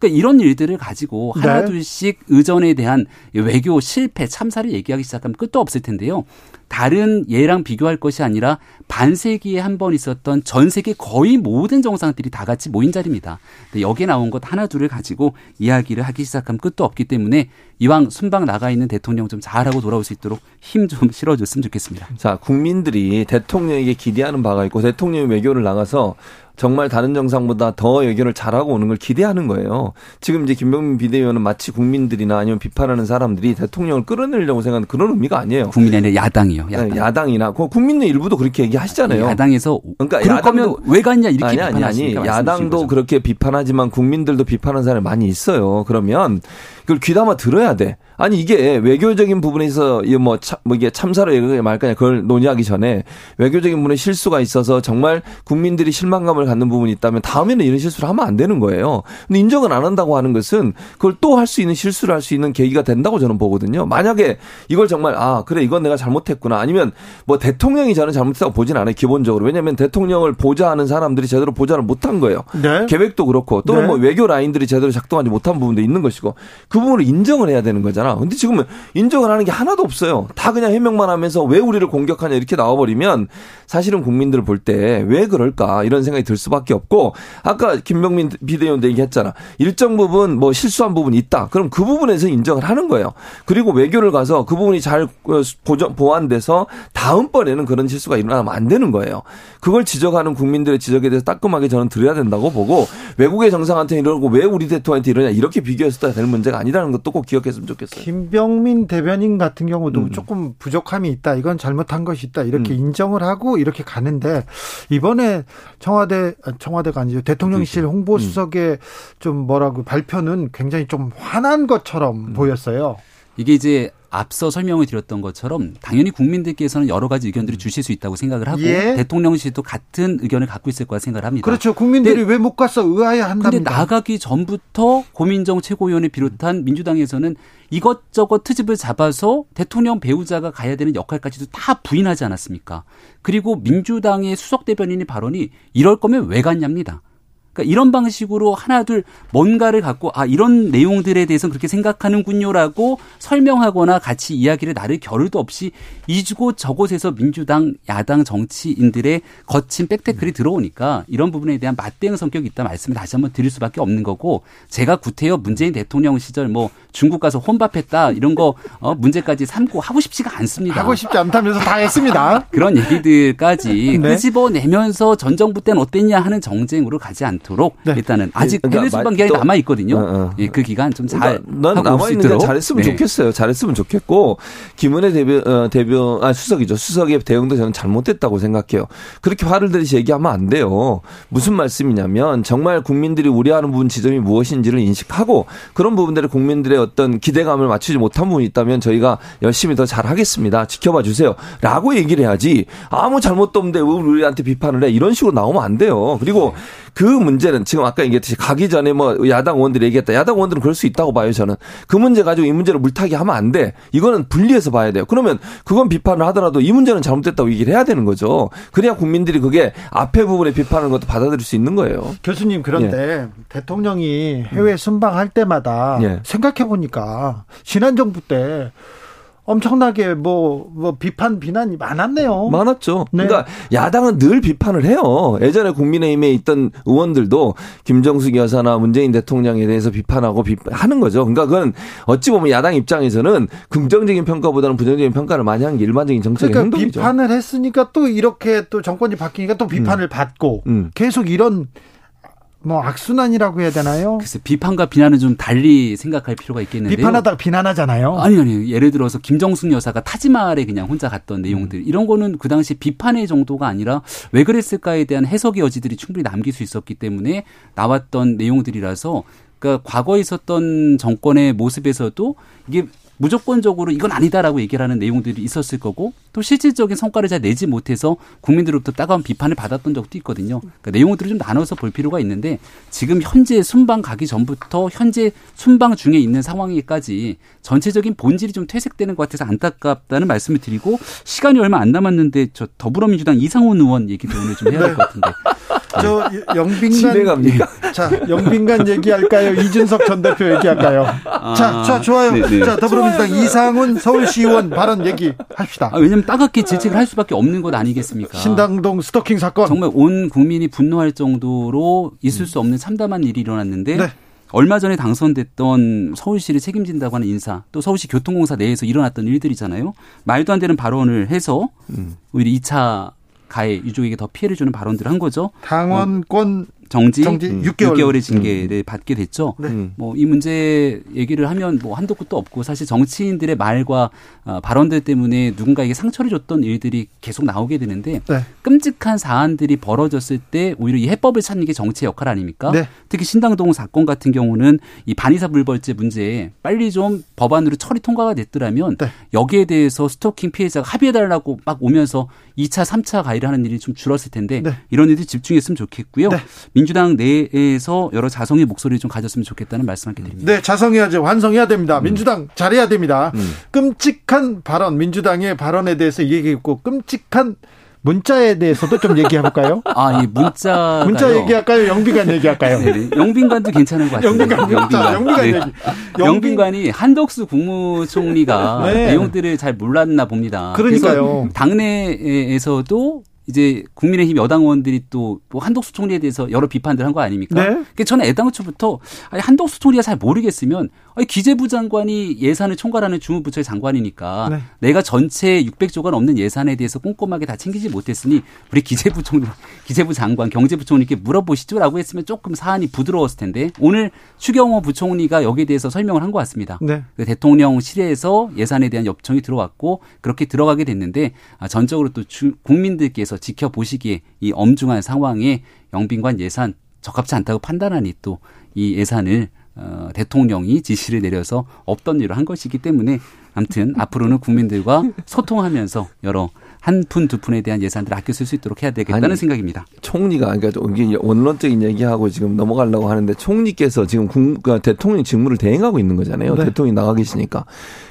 그러니까 이런 일들을 가지고 네. 하나둘씩 의전에 대한 외교 실패, 참사를 얘기하기 시작하면 끝도 없을 텐데요. 다른 예랑 비교할 것이 아니라 반세기에 한 번 있었던 전 세계 거의 모든 정상들이 다 같이 모인 자리입니다. 여기에 나온 것 하나 둘을 가지고 이야기를 하기 시작하면 끝도 없기 때문에 이왕 순방 나가 있는 대통령 좀 잘하고 돌아올 수 있도록 힘 좀 실어줬으면 좋겠습니다. 자, 국민들이 대통령에게 기대하는 바가 있고 대통령이 외교를 나가서 정말 다른 정상보다 더 외교를 잘하고 오는 걸 기대하는 거예요. 지금 이제 김병민 비대위원은 마치 국민들이나 아니면 비판하는 사람들이 대통령을 끌어내려고 생각하는 그런 의미가 아니에요. 아니라 야당이요. 야당. 네, 야당 이나 국민의 일부도 그렇게 얘기하시잖아요. 야당에서 그러니까 야당도 왜 갔냐 이렇게 아니 아니 아니 야당도 그렇게 비판하지만 국민들도 비판하는 사람이 많이 있어요. 그러면 그걸 귀담아 들어야 돼. 아니 이게 외교적인 부분에서 뭐, 참, 뭐 이게 참사로 말까냐 그걸 논의하기 전에 외교적인 부분에 실수가 있어서 정말 국민들이 실망감을 갖는 부분이 있다면 다음에는 이런 실수를 하면 안 되는 거예요. 근데 인정을 안 한다고 하는 것은 그걸 또 할 수 있는 실수를 할 수 있는 계기가 된다고 저는 보거든요. 만약에 이걸 정말 아 그래 이건 내가 잘못했구나 아니면 뭐 대통령이 저는 잘못했다고 보진 않아요 기본적으로 왜냐하면 대통령을 보좌하는 사람들이 제대로 보좌를 못한 거예요. 네. 계획도 그렇고 또는 네. 뭐 외교 라인들이 제대로 작동하지 못한 부분도 있는 것이고 그 부분을 인정을 해야 되는 거잖아. 근데 지금은 인정을 하는 게 하나도 없어요. 다 그냥 해명만 하면서 왜 우리를 공격하냐 이렇게 나와버리면 사실은 국민들을 볼 때 왜 그럴까 이런 생각이 들 수밖에 없고 아까 김병민 비대위원도 얘기했잖아. 일정 부분 뭐 실수한 부분이 있다. 그럼 그 부분에서 인정을 하는 거예요. 그리고 외교를 가서 그 부분이 잘 어, 보완돼서 다음번에는 그런 실수가 일어나면 안 되는 거예요. 그걸 지적하는 국민들의 지적에 대해서 따끔하게 저는 들어야 된다고 보고 외국의 정상한테 이러고 왜 우리 대통령한테 이러냐 이렇게 비교했어야 될 문제가 아니라는 것도 꼭 기억했으면 좋겠어요. 김병민 대변인 같은 경우도 음. 조금 부족함이 있다. 이건 잘못한 것이 있다. 이렇게 음. 인정을 하고 이렇게 가는데 이번에 청와대 청와대가 아니죠. 대통령실. 홍보수석의 음. 좀 뭐라고 발표는 굉장히 좀 화난 것처럼 음. 보였어요. 이게 이제 앞서 설명을 드렸던 것처럼 당연히 국민들께서는 여러 가지 의견들을 주실 수 있다고 생각을 하고 예. 대통령실도 같은 의견을 갖고 있을 거라 생각을 합니다. 그렇죠. 국민들이 왜못 갔어 의아해한다. 근데 나가기 전부터 고민정 최고위원을 비롯한 민주당에서는 이것저것 트집을 잡아서 대통령 배우자가 가야 되는 역할까지도 다 부인하지 않았습니까? 그리고 민주당의 수석 대변인의 발언이 이럴 거면 왜 갔냐입니다. 그러니까 이런 방식으로 하나둘 뭔가를 갖고 아 이런 내용들에 대해서 그렇게 생각하는군요라고 설명하거나 같이 이야기를 나를 겨를도 없이 이주고 저곳에서 민주당 야당 정치인들의 거친 백태클이 들어오니까 이런 부분에 대한 맞대응 성격이 있다 말씀을 다시 한번 드릴 수밖에 없는 거고 제가 구태여 문재인 대통령 시절 뭐 중국 가서 혼밥했다 이런 거 어, 문제까지 삼고 하고 싶지가 않습니다. 하고 싶지 않다면서 다 했습니다. 그런 얘기들까지 네. 끄집어내면서 전 정부 때는 어땠냐 하는 정쟁으로 가지 않 도록 네. 일단은 아직 그러니까 해외 수방 기간이 남아 있거든요. 어, 어. 예, 그 기간 좀잘 그러니까 남아 있는 게 잘했으면 네. 좋겠어요. 잘했으면 좋겠고 김은혜 대변 어, 대변 아 수석이죠. 수석의 대응도 저는 잘못됐다고 생각해요. 그렇게 화를 들이시 얘기하면 안 돼요. 무슨 말씀이냐면 정말 국민들이 우려하는 부분 지점이 무엇인지를 인식하고 그런 부분들을 국민들의 어떤 기대감을 맞추지 못한 부분이 있다면 저희가 열심히 더 잘하겠습니다. 지켜봐 주세요. 라고 얘기를 해야지 아무 잘못도 없는데 왜 우리한테 비판을 해 이런 식으로 나오면 안 돼요. 그리고 그 문제는 지금 아까 얘기했듯이 가기 전에 뭐 야당 의원들이 얘기했다. 야당 의원들은 그럴 수 있다고 봐요 저는. 그 문제 가지고 이 문제를 물타기 하면 안 돼. 이거는 분리해서 봐야 돼요. 그러면 그건 비판을 하더라도 이 문제는 잘못됐다고 얘기를 해야 되는 거죠. 그래야 국민들이 그게 앞에 부분에 비판하는 것도 받아들일 수 있는 거예요. 교수님 그런데 예. 대통령이 해외 순방할 때마다 예. 생각해 보니까 지난 정부 때 엄청나게 뭐, 뭐 비판 비난이 많았네요. 많았죠. 네. 그러니까 야당은 늘 비판을 해요. 예전에 국민의힘에 있던 의원들도 김정숙 여사나 문재인 대통령에 대해서 비판하고 비판하는 거죠. 그러니까 그건 어찌 보면 야당 입장에서는 긍정적인 평가보다는 부정적인 평가를 많이 하는 게 일반적인 정책의 그러니까 행동이죠. 비판을 했으니까 또 이렇게 또 정권이 바뀌니까 또 비판을 음. 받고 음. 계속 이런 뭐 악순환이라고 해야 되나요? 글쎄 비판과 비난은 좀 달리 생각할 필요가 있겠는데요. 비판하다 비난하잖아요. 아니 아니 예를 들어서 김정숙 여사가 타지마할에 그냥 혼자 갔던 내용들 음. 이런 거는 그 당시 비판의 정도가 아니라 왜 그랬을까에 대한 해석의 여지들이 충분히 남길 수 있었기 때문에 나왔던 내용들이라서 그러니까 과거에 있었던 정권의 모습에서도 이게 무조건적으로 이건 아니다라고 얘기를 하는 내용들이 있었을 거고 또 실질적인 성과를 잘 내지 못해서 국민들로부터 따가운 비판을 받았던 적도 있거든요. 그러니까 내용들을 좀 나눠서 볼 필요가 있는데 지금 현재 순방 가기 전부터 현재 순방 중에 있는 상황에까지 전체적인 본질이 좀 퇴색되는 것 같아서 안타깝다는 말씀을 드리고 시간이 얼마 안 남았는데 저 더불어민주당 이상훈 의원 얘기도 오늘 좀 해야 될것 같은데. 저 영빈관 자 영빈관 얘기할까요? 이준석 전 대표 얘기할까요? 아, 자, 자 좋아요. 네네. 네. 자 더불어 민주당 좋아요. 이상훈 서울시의원 발언 얘기합시다. 아, 왜냐하면 따갑게 질책을 할 수밖에 없는 것 아니겠습니까? 신당동 스토킹 사건 정말 온 국민이 분노할 정도로 있을 수 없는 참담한 일이 일어났는데. 네. 얼마 전에 당선됐던 서울시를 책임진다고 하는 인사 또 서울시 교통공사 내에서 일어났던 일들이잖아요. 말도 안 되는 발언을 해서 음. 오히려 2차 가해 유족에게 더 피해를 주는 발언들을 한 거죠. 당원권 어, 정지, 정지 6개월. 6개월 의 징계를 음. 받게 됐죠. 네. 음. 뭐이 문제 얘기를 하면 뭐 한도 끝도 없고 사실 정치인들의 말과 어, 발언들 때문에 누군가에게 상처를 줬던 일들이 계속 나오게 되는데 네. 끔찍한 사안들이 벌어졌을 때 오히려 이 해법을 찾는 게 정치의 역할 아닙니까? 네. 특히 신당동 사건 같은 경우는 이 반의사 불벌죄 문제에 빨리 좀 법안으로 처리 통과가 됐더라면 네. 여기에 대해서 스토킹 피해자가 합의해달라고 막 오면서 2차, 3차 가해를 하는 일이 좀 줄었을 텐데 네. 이런 일들 집중했으면 좋겠고요. 네. 민주당 내에서 여러 자성의 목소리를 좀 가졌으면 좋겠다는 말씀을 드립니다. 네, 자성해야죠. 완성해야 됩니다. 음. 민주당 잘해야 됩니다. 음. 끔찍한 발언, 민주당의 발언에 대해서 얘기했고 끔찍한 문자에 대해서도 좀 얘기해 볼까요? 아, 이 문자 문자 얘기할까요? 영빈관 얘기할까요? 네, 영빈관도 괜찮은 것 같아요. 영빈관, 영빈관, 영빈관 네. 얘기. 영빈... 이 한덕수 국무총리가 네. 내용들을 잘 몰랐나 봅니다. 그러니까요. 당내에서도 이제 국민의힘 여당 의원들이 또 뭐 한덕수 총리에 대해서 여러 비판들 한 거 아닙니까? 네. 그러니까 저는 애당초부터 아니 한덕수 총리가 잘 모르겠으면 기재부 장관이 예산을 총괄하는 주무부처의 장관이니까 네. 내가 전체 600조가 넘는 예산에 대해서 꼼꼼하게 다 챙기지 못했으니 우리 기재부 총리, 기재부 장관, 경제부 총리께 물어보시죠라고 했으면 조금 사안이 부드러웠을 텐데 오늘 추경호 부총리가 여기에 대해서 설명을 한 것 같습니다. 네. 그 대통령실에서 예산에 대한 엽청이 들어왔고 그렇게 들어가게 됐는데 아, 전적으로 또 주, 국민들께서 지켜보시기에 이 엄중한 상황에 영빈관 예산 적합치 않다고 판단하니 또 이 예산을 어, 대통령이 지시를 내려서 없던 일을 한 것이기 때문에 아무튼 앞으로는 국민들과 소통하면서 여러 한 푼, 두 푼에 대한 예산들을 아껴 쓸 수 있도록 해야 되겠다는 아니, 생각입니다. 총리가, 그러니까 이게 원론적인 얘기하고 지금 넘어가려고 하는데 총리께서 지금 국, 그러니까 대통령 직무를 대행하고 있는 거잖아요. 네. 대통령이 나가 계시니까.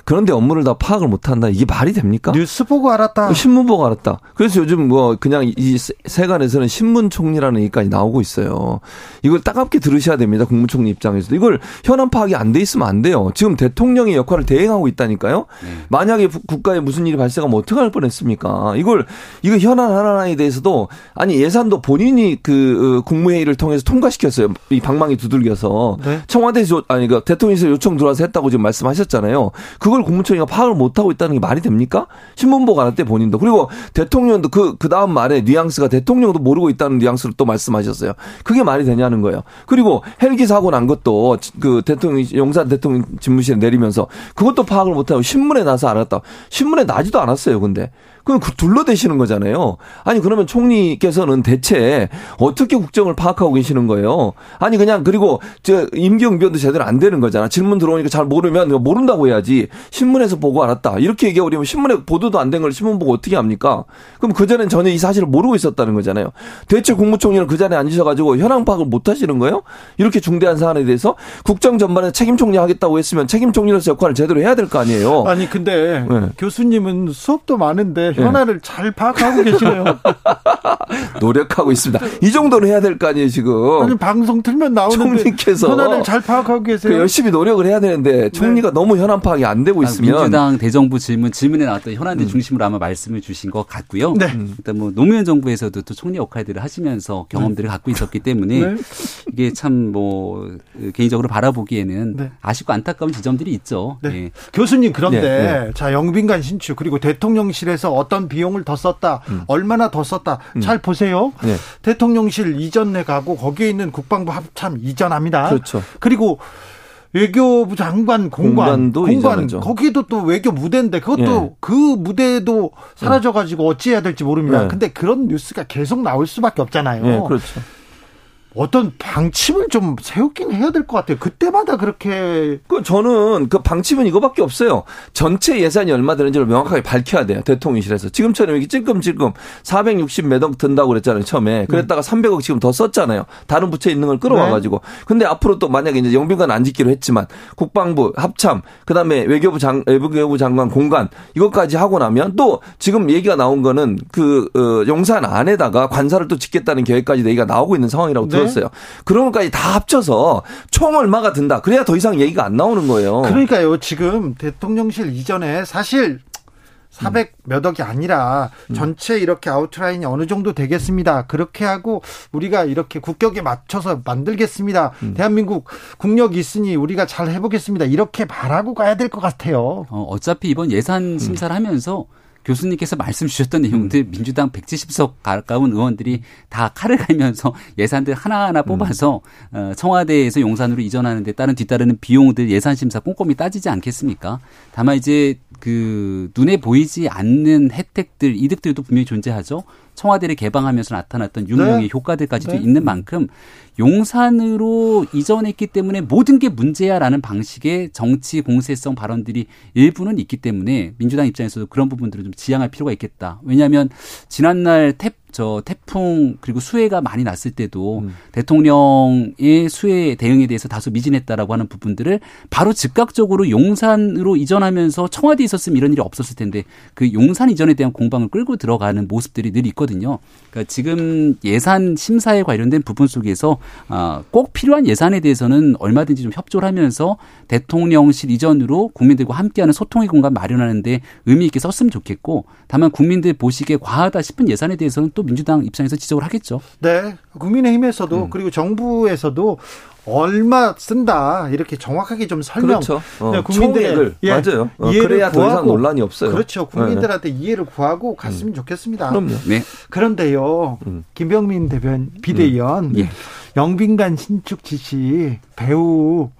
그런데 업무를 다 파악을 못 한다. 이게 말이 됩니까? 뉴스 보고 알았다. 신문 보고 알았다. 그래서 요즘 뭐 그냥 이 세간에서는 신문 총리라는 얘기까지 나오고 있어요. 이걸 따갑게 들으셔야 됩니다. 국무총리 입장에서도. 이걸 현안 파악이 안 돼 있으면 안 돼요. 지금 대통령의 역할을 대행하고 있다니까요. 네. 만약에 국가에 무슨 일이 발생하면 어떻게 할 뻔했습니까? 이걸 이거 현안 하나에 대해서도 아니 예산도 본인이 그 어, 국무회의를 통해서 통과시켰어요. 이 방망이 두들겨서 네. 청와대에서 아니 그 대통령실 요청 들어와서 했다고 지금 말씀하셨잖아요. 그 그걸 국무총리가 파악을 못하고 있다는 게 말이 됩니까? 신문보고 안했대 본인도. 그리고 대통령도 그, 그 다음 말에 뉘앙스가 대통령도 모르고 있다는 뉘앙스를 또 말씀하셨어요. 그게 말이 되냐는 거예요. 그리고 헬기 사고 난 것도 그 대통령, 용산 대통령 집무실에 내리면서 그것도 파악을 못하고 신문에 나서 알았다. 신문에 나지도 않았어요, 근데. 그럼 그 둘러대시는 거잖아요. 아니 그러면 총리께서는 대체 어떻게 국정을 파악하고 계시는 거예요? 아니 그냥 그리고 저 임기응변도 제대로 안 되는 거잖아. 질문 들어오니까 잘 모르면 모른다고 해야지. 신문에서 보고 알았다. 이렇게 얘기해버리면 신문에 보도도 안 된 걸 신문 보고 어떻게 합니까? 그럼 그전엔 전혀 이 사실을 모르고 있었다는 거잖아요. 대체 국무총리는 그 자리에 앉으셔가지고 현황 파악을 못 하시는 거예요? 이렇게 중대한 사안에 대해서 국정 전반에 책임 총리 하겠다고 했으면 책임 총리로서 역할을 제대로 해야 될 거 아니에요. 아니 근데 네. 교수님은 수업도 많은데 네, 현안을 네. 잘 파악하고 계시네요. 노력하고 있습니다. 이 정도는 해야 될 거 아니에요, 지금. 아니, 방송 틀면 나오는데 총리께서 현안을 잘 파악하고 계세요. 그 열심히 노력을 해야 되는데 총리가 네. 너무 현안 파악이 안 되고 있으면 민주당 대정부 질문 질문에 나왔던 현안들 음. 중심으로 아마 말씀을 주신 것 같고요. 네. 일단 뭐 노무현 정부에서도 또 총리 역할들을 하시면서 경험들을 네. 갖고 있었기 때문에 네. 이게 참 뭐 개인적으로 바라보기에는 네. 아쉽고 안타까운 지점들이 있죠. 네. 예. 교수님 그런데 네, 자 영빈관 신축 그리고 대통령실에서 어떤 비용을 더 썼다, 음. 얼마나 더 썼다 음. 잘 보세요. 대통령실 이전에 가고 거기에 있는 국방부 합참 이전합니다. 그렇죠. 그리고 외교부 장관 공관 공관 이전하죠. 거기도 또 외교 무대인데 그것도 예. 그 무대도 사라져 가지고 어찌해야 될지 모릅니다. 예. 근데 그런 뉴스가 계속 나올 수밖에 없잖아요. 예, 그렇죠. 어떤 방침을 좀 세우긴 해야 될 것 같아요. 그때마다 그렇게. 그 저는 그 방침은 이거밖에 없어요. 전체 예산이 얼마 되는지를 명확하게 밝혀야 돼요. 대통령실에서. 지금처럼 이게 찔끔찔끔 460 몇억 든다고 그랬잖아요. 처음에. 네. 그랬다가 네. 300억 지금 더 썼잖아요. 다른 부처에 있는 걸 끌어와가지고. 네. 근데 앞으로 또 만약에 이제 영빈관 안 짓기로 했지만 국방부 합참, 그 다음에 외교부 장, 외교부 장관 공간 이것까지 하고 나면 또 지금 얘기가 나온 거는 그, 어, 용산 안에다가 관사를 또 짓겠다는 계획까지 얘기가 나오고 있는 상황이라고 네. 들었어요. 그런 것까지 다 합쳐서 총 얼마가 든다. 그래야 더 이상 얘기가 안 나오는 거예요. 그러니까요. 지금 대통령실 이전에 사실 400몇 억이 아니라 음. 전체 이렇게 아웃라인이 어느 정도 되겠습니다. 그렇게 하고 우리가 이렇게 국격에 맞춰서 만들겠습니다. 음. 대한민국 국력이 있으니 우리가 잘 해보겠습니다. 이렇게 말하고 가야 될 것 같아요. 어, 어차피 이번 예산 심사를 하면서 교수님께서 말씀 주셨던 내용들 음. 민주당 170석 가까운 의원들이 다 칼을 갈면서 예산들 하나하나 음. 뽑아서 음. 청와대에서 용산으로 이전하는 데 따른 뒤따르는 비용들 예산 심사 꼼꼼히 따지지 않겠습니까? 다만 이제 그 눈에 보이지 않는 혜택들 이득들도 분명히 존재하죠. 청와대를 개방하면서 나타났던 유명의 네. 효과들까지도 네. 있는 만큼 용산으로 이전했기 때문에 모든 게 문제야라는 방식의 정치 공세성 발언들이 일부는 있기 때문에 민주당 입장에서도 그런 부분들을 좀 지양할 필요가 있겠다. 왜냐하면 지난날 탭, 저 태풍 그리고 수해가 많이 났을 때도 음. 대통령의 수해 대응에 대해서 다소 미진했다라고 하는 부분들을 바로 즉각적으로 용산으로 이전하면서 청와대에 있었으면 이런 일이 없었을 텐데 그 용산 이전에 대한 공방을 끌고 들어가는 모습들이 늘 있거든요. 그러니까 지금 예산 심사에 관련된 부분 속에서 아, 꼭 필요한 예산에 대해서는 얼마든지 좀 협조를 하면서 대통령실 이전으로 국민들과 함께하는 소통의 공간 마련하는데 의미 있게 썼으면 좋겠고 다만 국민들 보시기에 과하다 싶은 예산에 대해서는 또또 민주당 입장에서 지적을 하겠죠. 네. 국민의힘에서도 음. 그리고 정부에서도 얼마 쓴다 이렇게 정확하게 좀 설명. 그렇죠. 어, 네, 국민들 예, 맞아요. 어, 그래야 구하고, 더 이상 논란이 없어요. 그렇죠. 국민들한테 네. 이해를 구하고 갔으면 음. 좋겠습니다. 그럼요. 네. 그런데요, 음. 김병민 대변 비대위원. 음. 예. 영빈관 신축 지시 배우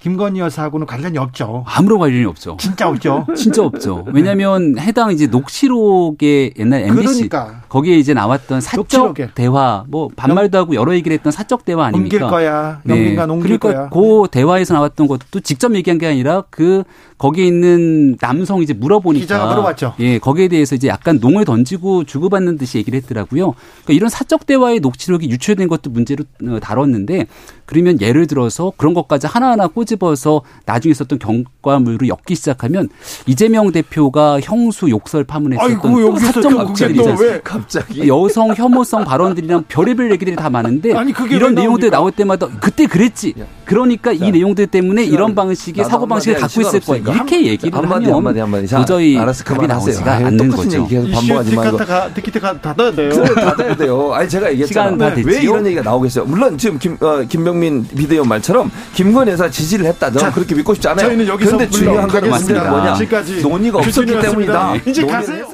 김건희 여사하고는 관련이 없죠. 아무런 관련이 없죠. 진짜 없죠. 진짜 없죠. 왜냐하면 해당 이제 녹취록에 옛날 MBC 그러니까. 거기에 이제 나왔던 사적 녹취록에. 대화 뭐 반말도 하고 여러 얘기를 했던 사적 대화 아닙니까? 옮길 거야. 영빈관 네. 옮길 그러니까 거야. 그 대화에서 나왔던 것도 직접 얘기한 게 아니라 그 거기에 있는 남성 이제 물어보니까 기자가 물어봤죠. 예, 거기에 대해서 이제 약간 농을 던지고 주고받는 듯이 얘기를 했더라고요. 그러니까 이런 사적 대화의 녹취록이 유출된 것도 문제로 어, 다뤘는데 그러면 예를 들어서 그런 것까지 하나하나 꼬집어서 나중에 있었던 경과물로 엮기 시작하면 이재명 대표가 형수 욕설 파문했었던 아이고, 사적 목소리잖아요. 갑자기 여성 혐오성 발언들이랑 별의별 얘기들이 다 많은데 이런 내용들 나올 때마다 그때 그랬지. 그러니까 자, 이 내용들 때문에 이런 방식의 사고 방식을 갖고 있을 거야. 이렇게 얘기를 한마디, 하면 한마디, 한마디. 도저히 알아서 답이 나오지가 않는 거죠. 계속 반복하지 말고. 디키타가 닫아야 돼요. 닫아야 돼요. 아니 제가 얘기했잖아요. 왜 이런 얘기가 나오겠어요? 물론 지금 김 어, 김병민 비대위원 말처럼 김건희 여사 지지를 했다. 저는 그렇게 믿고 싶지 않아요. 저희는 여기서 근데 중요한 건 뭐냐? 논의가 없었기 때문이다. 이제 가세요.